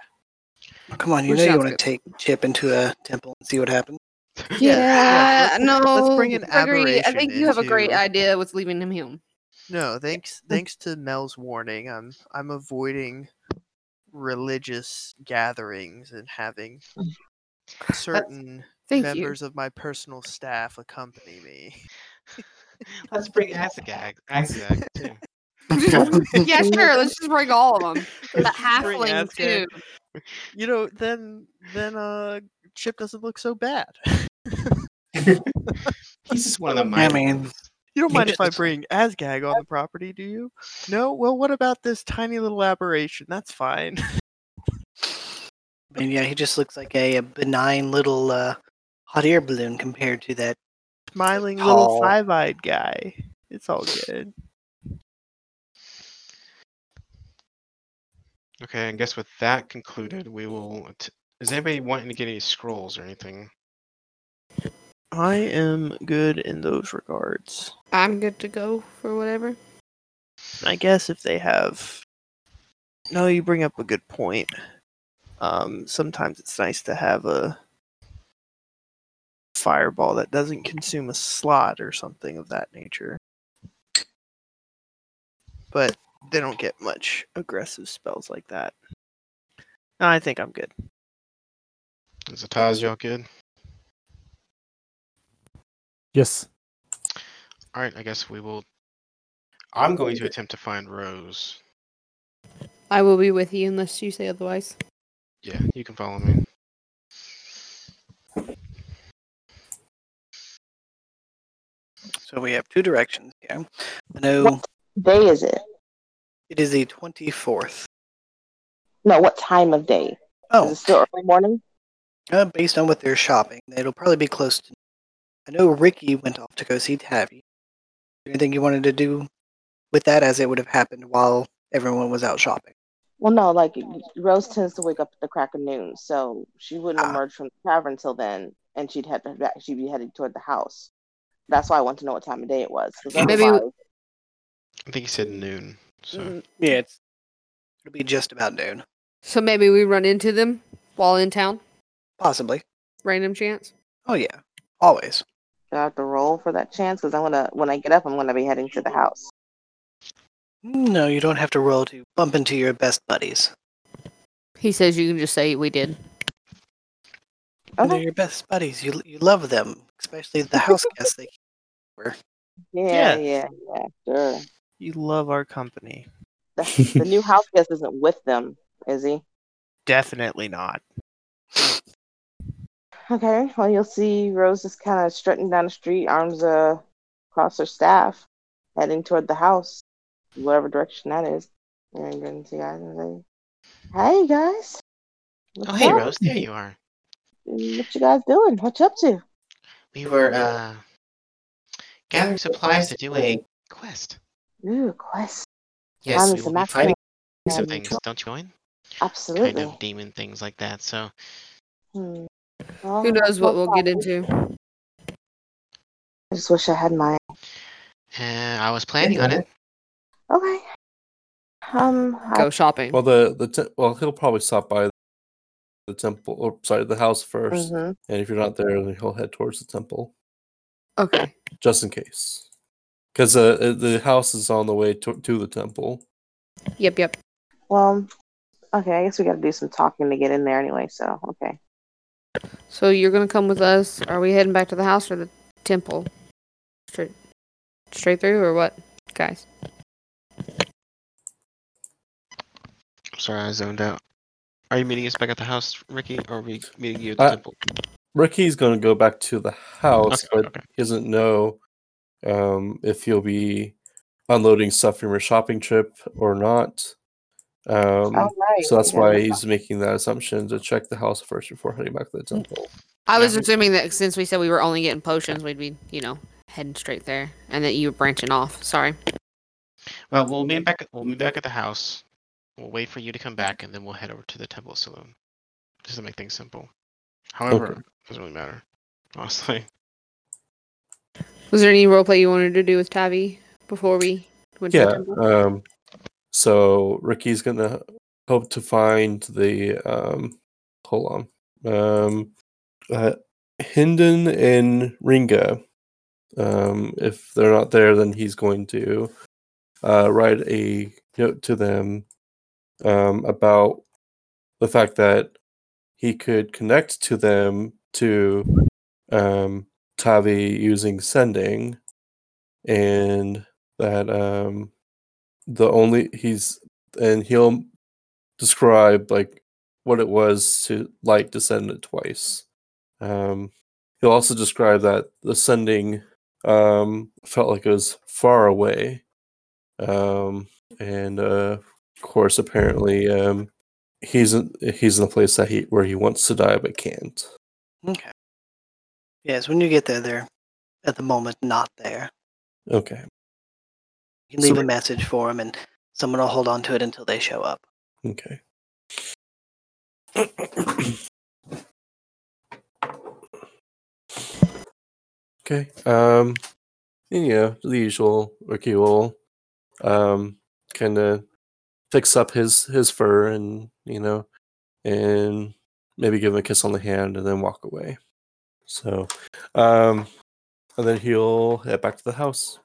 Come on, you Which know you sounds want to take Chip into a temple and see what happens. Yeah, let's- no. let's bring an Gregory, I think you have a great idea with leaving him home. No, thanks thanks to Mel's warning, I'm I'm avoiding religious gatherings and having certain Thank members of my personal staff accompany me. Let's bring Azagag. Azagag too. yeah, sure. Let's just bring all of them. The Let's just bring halfling too. You know, then then uh Chip doesn't look so bad. He's just one of the I minor. mean, You don't mind if I just- bring Asgag on the property, do you? No? Well, what about this tiny little aberration? That's fine. I mean, yeah, he just looks like a, a benign little uh, hot air balloon compared to that. Smiling little five eyed guy. It's all good. Okay, I guess with that concluded, we will. T- is anybody wanting to get any scrolls or anything? I am good in those regards. I'm good to go for whatever. I guess if they have. No, you bring up a good point. Um, sometimes it's nice to have a fireball that doesn't consume a slot or something of that nature. But they don't get much aggressive spells like that. No, I think I'm good. Is Ataz y'all good? Yes. All right, I guess we will. I'm going to attempt to find Rose. I will be with you unless you say otherwise. Yeah, you can follow me. So we have two directions here. I know What day is it? it is the 24th. No, what time of day? Is Oh, it still early morning? uh, based on what they're shopping, it'll probably be close to. I know Ricky went off to go see Tavi. Anything you wanted to do with that, as it would have happened while everyone was out shopping? Well, no, like Rose tends to wake up at the crack of noon, so she wouldn't Ah. emerge from the tavern till then, and she'd head back. She'd be heading toward the house. That's why I want to know what time of day it was. Maybe- I think he said noon. So Mm, Yeah, it's it'll be just about noon, So maybe we run into them while in town. possibly. Random chance. Oh yeah, always. Do I have to roll for that chance? Because I'm gonna, when I get up, I'm gonna be heading to the house. No, you don't have to roll to bump into your best buddies. He says you can just say we did. They're your best buddies. You you love them, especially the house guests. They Yeah, Yeah. yeah, yeah, sure. You love our company. The, the new house guest isn't with them, is he? Definitely not. Okay. Well, you'll see Rose is kind of strutting down the street, arms uh, across her staff, heading toward the house, whatever direction that is. And going to see guys and say, "Hey guys, Oh, hey, up? Rose. There you are. What you guys doing? What you up to?" We were uh, gathering supplies to do a quest. Ooh, quest. Yes, we will be fighting some things. Don't you join? Absolutely. Kind of demon things like that. So Hmm. Well, Who knows what we'll get into? I just wish I had my. uh, I was planning on it. Okay. Um. I- Go shopping. Well, the the te- well, he'll probably stop by the temple, or sorry, the house 1st mhm. and if you're not there, then he'll head towards the temple Okay. just in case, because uh, uh, the house is on the way to, to the temple. Yep, yep. Well, okay. I guess we got to do some talking to get in there anyway. So okay. So you're gonna come with us? Are we heading back to the house or the temple? Straight, straight through or what, guys? Sorry, I zoned out. Are you meeting us back at the house, Ricky, or are we meeting you at the Uh, temple? Ricky's going to go back to the house, Okay, but okay. he doesn't know um, if he'll be unloading stuff from your shopping trip or not. Um, right. so that's Yeah. why he's making that assumption to check the house first before heading back to the temple. I was Yeah. assuming that since we said we were only getting potions, we'd be, you know, heading straight there, and that you were branching off. Sorry. Well, we'll meet back. We'll meet back at the house. We'll wait for you to come back, and then we'll head over to the temple Selûne, just to make things simple. However, Okay. it doesn't really matter, honestly. Was there any roleplay you wanted to do with Tavi before we went to the Yeah. temple? Um, so Ricky's gonna hope to find the um, hold on, um, uh, Hinden and Ringa. Um, if they're not there, then he's going to uh, write a note to them um, about the fact that he could connect to them to um, Tavi using sending, and that um, the only he's and he'll describe like what it was to like to send it twice. Um, he'll also describe that the sending um, felt like it was far away, um, and uh, of course, apparently, um, he's in, he's in a place that he where he wants to die but can't. Okay. Yes, when you get there, they're at the moment not there. Okay, You can leave So- a message for them, and someone will hold on to it until they show up. okay. Okay. Um, and, you know, the usual. Ricky will, um, kind of fix up his his fur and you know, and maybe give him a kiss on the hand and then walk away. So, um, and then he'll head back to the house.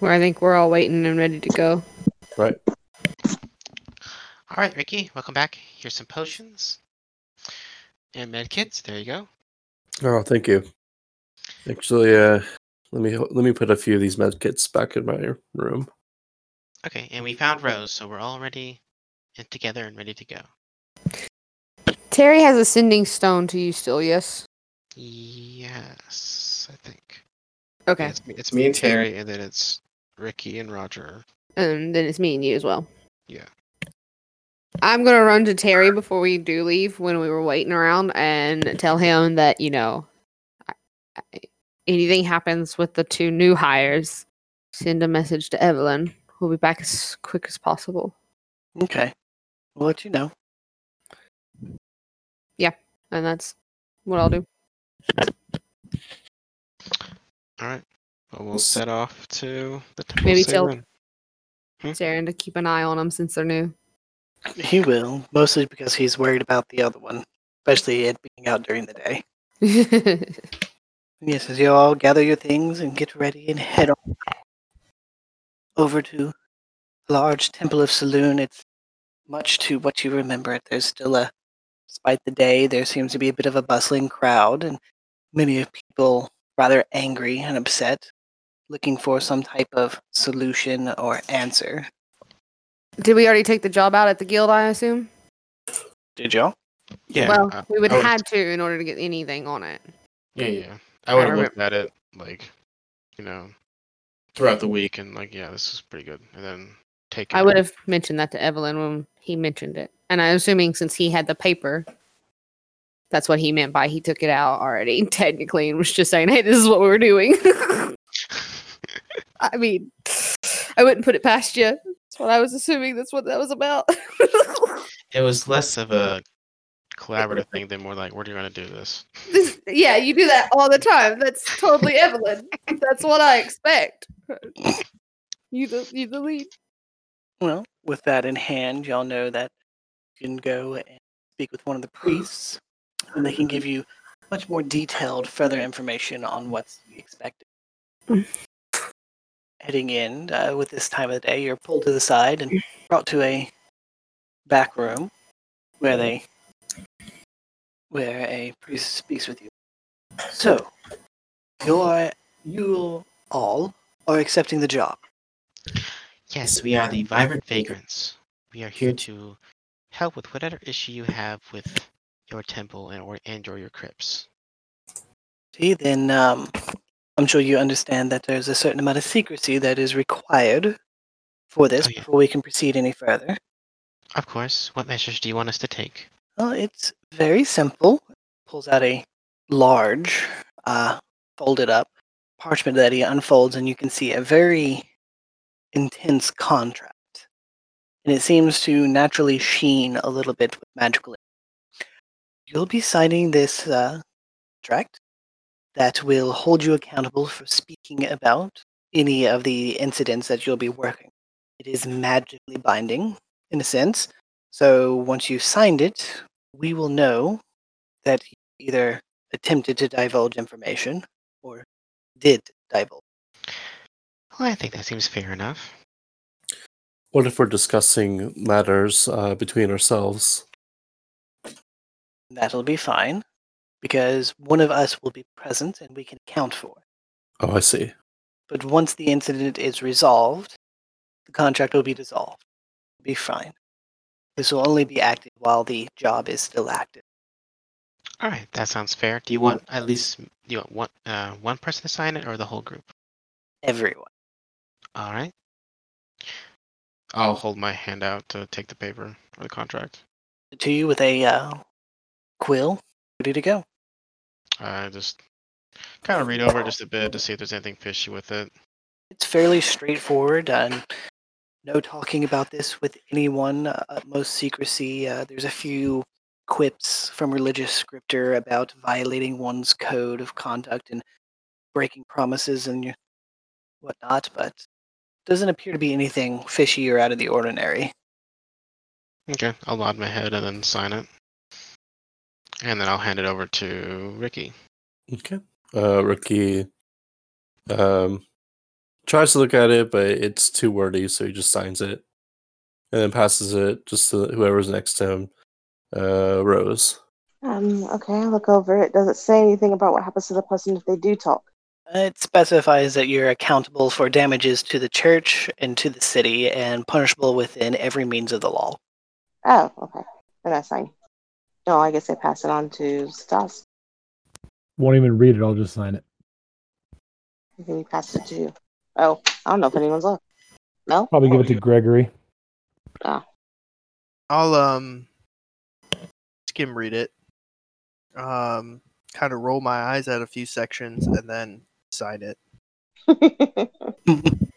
Where I think we're all waiting and ready to go. Right. All right, Ricky, welcome back. Here's some potions and med kits. There you go. Oh, thank you. Actually, uh, let me let me put a few of these med kits back in my room. Okay, and we found Rose, so we're all ready and together and ready to go. Terry has a sending stone to you still, yes? Yes, I think. Okay. It's, it's me and Terry, and then it's Ricky and Roger. And then it's me and you as well. Yeah. I'm gonna run to Terry before we do leave when we were waiting around and tell him that, you know, I- I- anything happens with the two new hires, send a message to Evelyn. We'll be back as quick as possible. Okay. We'll let you know. Yeah, and that's what I'll do. All right. Well, we'll set off to the temple. Maybe tell- Selûne. Hmm? Saren to keep an eye on them since they're new. He will, mostly because he's worried about the other one, especially it being out during the day. Yes, as you all gather your things and get ready and head on over to a large temple of Selûne. It's much to what you remember it. There's still a, despite the day, there seems to be a bit of a bustling crowd and many of people rather angry and upset, looking for some type of solution or answer. Did we already take the job out at the guild, I assume? Did y'all? Yeah. well, we would have had to in order to get anything on it. Yeah, mm. yeah. I would have looked at it like, you know, throughout the week and like, yeah, this is pretty good, and then take. I would have mentioned that to Evelyn when he mentioned it. And I'm assuming since he had the paper, that's what he meant by he took it out already, technically, and was just saying, hey, this is what we were doing. I mean, I wouldn't put it past you. That's what I was assuming that's what that was about. It was less of a collaborative thing than more like, we're you going to do this. yeah, you do that all the time. That's totally Evelyn. That's what I expect. You the you the lead. Well, with that in hand, y'all know that you can go and speak with one of the priests, and they can give you much more detailed, further information on what's expected. Heading in uh, with this time of the day, you're pulled to the side and brought to a back room where they where a priest speaks with you. So, you're you all are accepting the job. Yes, we are the Vibrant Vagrants. We are here to help with whatever issue you have with your temple and or and or your crypts. See, then um, I'm sure you understand that there's a certain amount of secrecy that is required for this Oh, yeah. before we can proceed any further. Of course. What measures do you want us to take? Well, it's very simple. Pulls out a large, uh, folded up parchment that he unfolds, and you can see a very intense contract. And it seems to naturally sheen a little bit with magical. You'll be signing this uh, contract that will hold you accountable for speaking about any of the incidents that you'll be working. It is magically binding, in a sense. So once you've signed it, we will know that you either attempted to divulge information or did divulge. Well, I think that seems fair enough. What if we're discussing matters uh, between ourselves? That'll be fine because one of us will be present and we can account for it. Oh, I see. But once the incident is resolved, the contract will be dissolved. It'll Be fine. This will only be active while the job is still active. All right, that sounds fair. Do you want at least do you want one uh, one person to sign it or the whole group? Everyone. All right. I'll hold my hand out to take the paper or the contract. To you with a uh, quill, ready to go. I just kind of read over it just a bit to see if there's anything fishy with it. It's fairly straightforward and no talking about this with anyone. Uh, utmost secrecy. Uh, there's a few quips from religious scripture about violating one's code of conduct and breaking promises and whatnot, but doesn't appear to be anything fishy or out of the ordinary. Okay, I'll nod my head and then sign it. And then I'll hand it over to Ricky. Okay. Uh, Ricky um, tries to look at it, but it's too wordy, so he just signs it and then passes it just to whoever's next to him. Uh, Rose. Um, okay, I look over it. Does it say anything about what happens to the person if they do talk? It specifies that you're accountable for damages to the church and to the city and punishable within every means of the law. Oh, okay. Then that's fine. No, I guess I pass it on to Sataz. Won't even read it. I'll just sign it. Can think pass it to you. Oh, I don't know if anyone's left. No? Probably give it to Gregory. I'll um skim read it. Um kind of roll my eyes at a few sections and then sign it.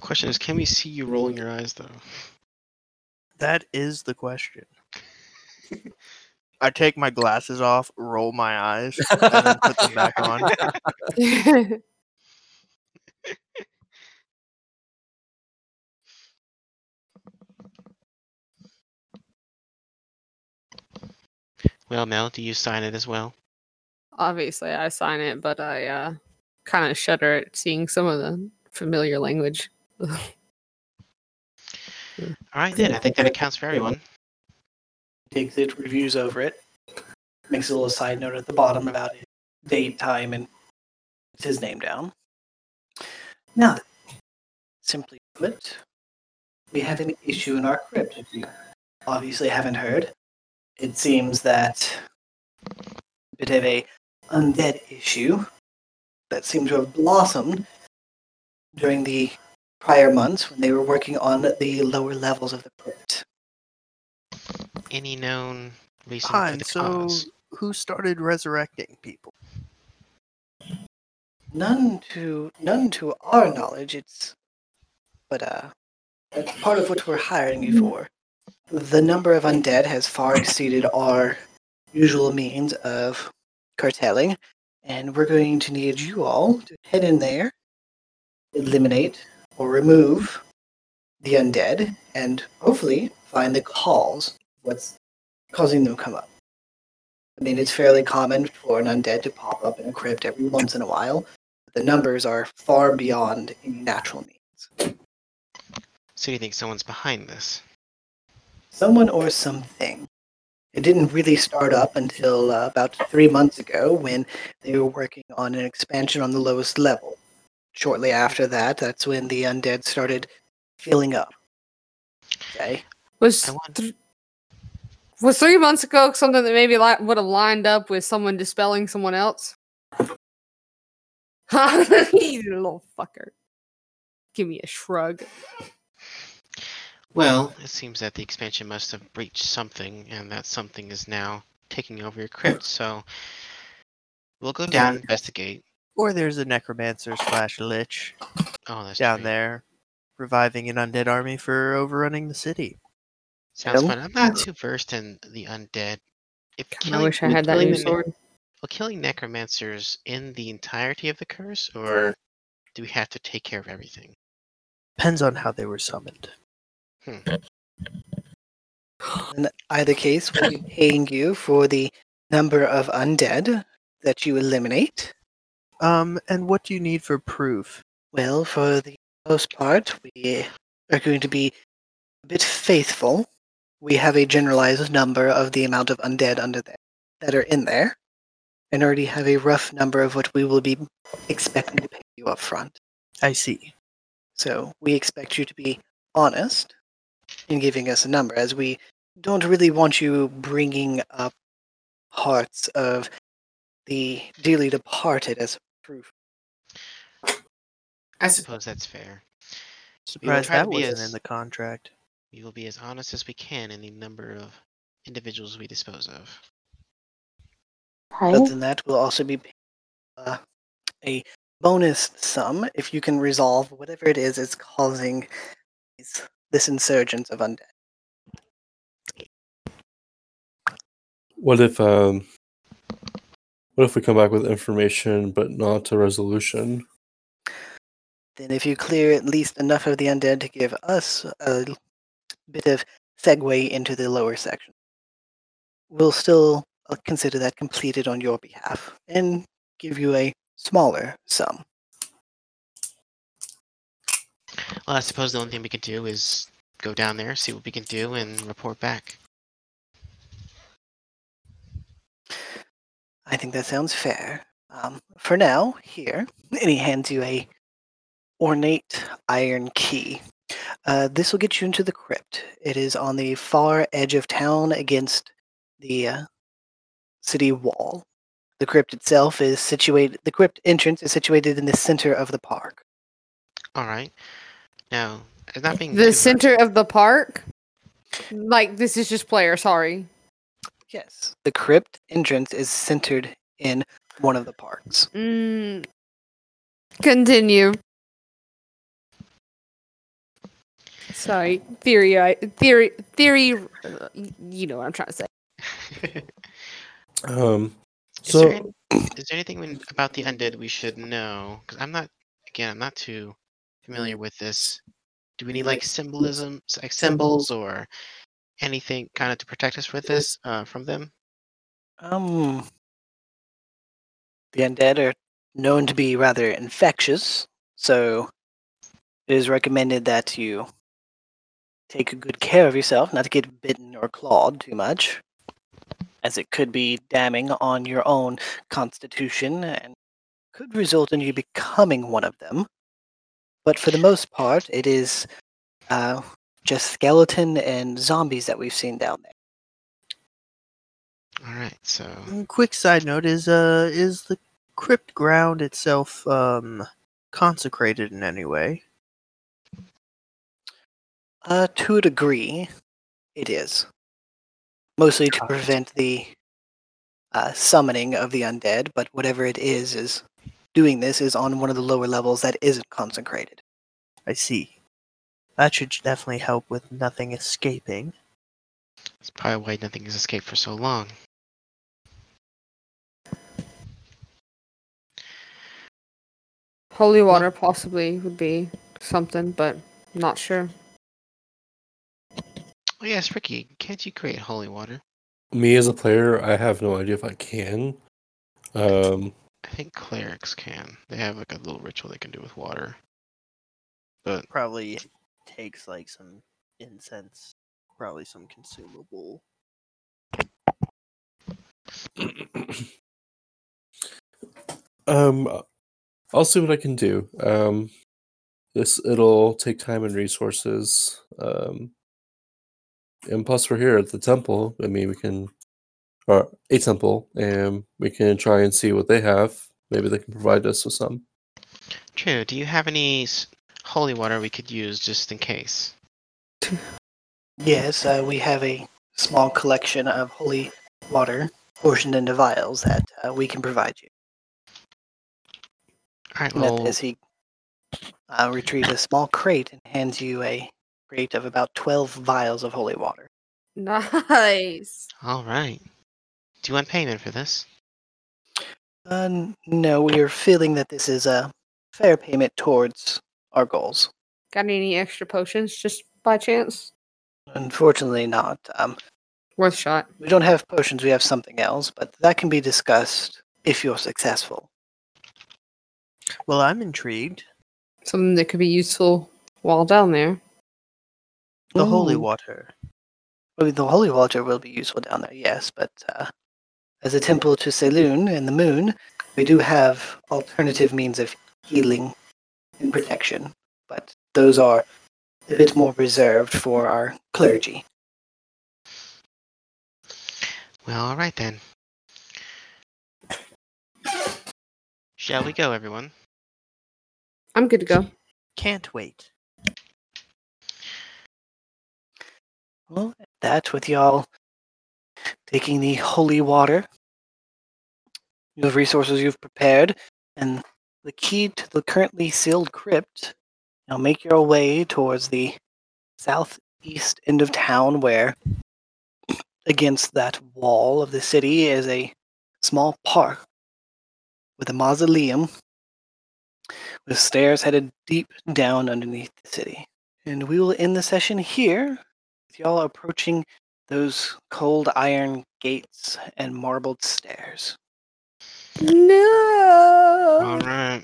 Question is, can we see you rolling your eyes though? That is the question. I take my glasses off, roll my eyes, and then put them back on. Well, Mel, do you sign it as well? Obviously, I sign it, but I uh, kind of shudder at seeing some of the familiar language. All right, then. I think that accounts for everyone. Takes it, reviews over it, makes a little side note at the bottom about his date, time, and puts his name down. Now, simply put, we have an issue in our crypt. If you obviously haven't heard, it seems that a bit of a undead issue that seemed to have blossomed during the prior months when they were working on the lower levels of the crypt. Any known reason for the so cause? who started resurrecting people? None to none to our knowledge. It's but uh, that's part of what we're hiring you for. The number of undead has far exceeded our usual means of cartelling, and we're going to need you all to head in there, eliminate or remove the undead, and hopefully find the cause. What's causing them to come up? I mean, it's fairly common for an undead to pop up in a crypt every once in a while. But the numbers are far beyond any natural means. So you think someone's behind this? Someone or something. It didn't really start up until uh, about three months ago when they were working on an expansion on the lowest level. Shortly after that, that's when the undead started filling up. Okay. Was th- was three months ago something that maybe li- would have lined up with someone dispelling someone else? you little fucker. Give me a shrug. Well, it seems that the expansion must have breached something, and that something is now taking over your crypt. So we'll go down, and investigate. Or there's a necromancer slash lich Oh, that's down true. there, reviving an undead army for overrunning the city. Sounds Well, fun. I'm not too versed in the undead. If I killing, wish I had that new the ne- sword. Will killing necromancers in the entirety of the curse, or do we have to take care of everything? Depends on how they were summoned. In either case, we'll be paying you for the number of undead that you eliminate. Um, and what do you need for proof? Well, for the most part, we are going to be a bit faithful. We have a generalized number of the amount of undead under there that are in there, and already have a rough number of what we will be expecting to pay you up front. I see. So we expect you to be honest in giving us a number, as we don't really want you bringing up parts of the dearly departed as proof. I suppose that's fair. Surprised that wasn't as- in the contract. We will be as honest as we can in the number of individuals we dispose of. Right? Other than that, we'll also be paying uh, a bonus sum if you can resolve whatever it is that's causing these, this insurgence of undead. What if um what if we come back with information but not a resolution? Then, if you clear at least enough of the undead to give us a bit of segue into the lower section, we'll still uh, consider that completed on your behalf and give you a smaller sum. Well, I suppose the only thing we can do is go down there, see what we can do, and report back. I think that sounds fair. Um, for now, here, and he hands you a ornate iron key. Uh, this will get you into the crypt. It is on the far edge of town against the uh, city wall. The crypt itself is situated. The crypt entrance is situated in the center of the park. All right. Now, as not being The too center of the park? Like, this is just player, sorry. Yes, the crypt entrance is centered in one of the parks. Mm. Continue. Sorry, theory, I, theory, theory. uh, You know what I'm trying to say. versed. Um Is, so there any, is there anything when, about the undead we should know? Because I'm not, again, I'm not too familiar with this. Do we need like symbolism, like symbols, or anything kind of to protect us with this uh, from them? Um, the undead are known to be rather infectious, so it is recommended that you take good care of yourself, not to get bitten or clawed too much, as it could be damning on your own constitution and could result in you becoming one of them. But for the most part, it is uh, just skeleton and zombies that we've seen down there. All right, so Quick side note is uh is the crypt ground itself um consecrated in any way? Uh, to a degree, it is. Mostly to prevent the uh, summoning of the undead, but whatever it is, is doing this is on one of the lower levels that isn't consecrated. I see. That should definitely help with nothing escaping. that's probably why nothing has escaped for so long. Holy water possibly would be something, but not sure. Oh yes, Ricky, can't you create holy water? me as a player, I have no idea if I can. Um I think clerics can. They have like a little ritual they can do with water. But Probably takes like some incense, probably some consumable um, I'll see what I can do. Um, this it'll take time and resources. Um, and plus, we're here at the temple. I mean, we can, or a temple, and we can try and see what they have. Maybe they can provide us with some. True. Do you have any holy water we could use just in case? Yes, uh, we have a small collection of holy water portioned into vials that uh, we can provide you. All right. And Well, this, he uh, retrieves a small crate and hands you a crate of about 12 vials of holy water. Nice. all right. Do you want payment for this? Uh, no, we are feeling that this is a fair payment towards our goals. Got any extra potions just by chance? Unfortunately, not. Um, Worth shot. we don't have potions, we have something else, but that can be discussed if you're successful. Well, I'm intrigued. Something that could be useful while down there. The holy Ooh. water. Well, the holy water will be useful down there, yes, but uh, as a temple to Selûne and the moon, we do have alternative means of healing and protection, but those are a bit more reserved for our clergy. Well, all right then. Shall we go, everyone? I'm good to go. Can't wait. Well, that with y'all taking the holy water, the resources you've prepared, and the key to the currently sealed crypt. Now make your way towards the southeast end of town, where against that wall of the city is a small park with a mausoleum with stairs headed deep down underneath the city. And we will end the session here with y'all approaching those cold iron gates and marbled stairs. No. All right.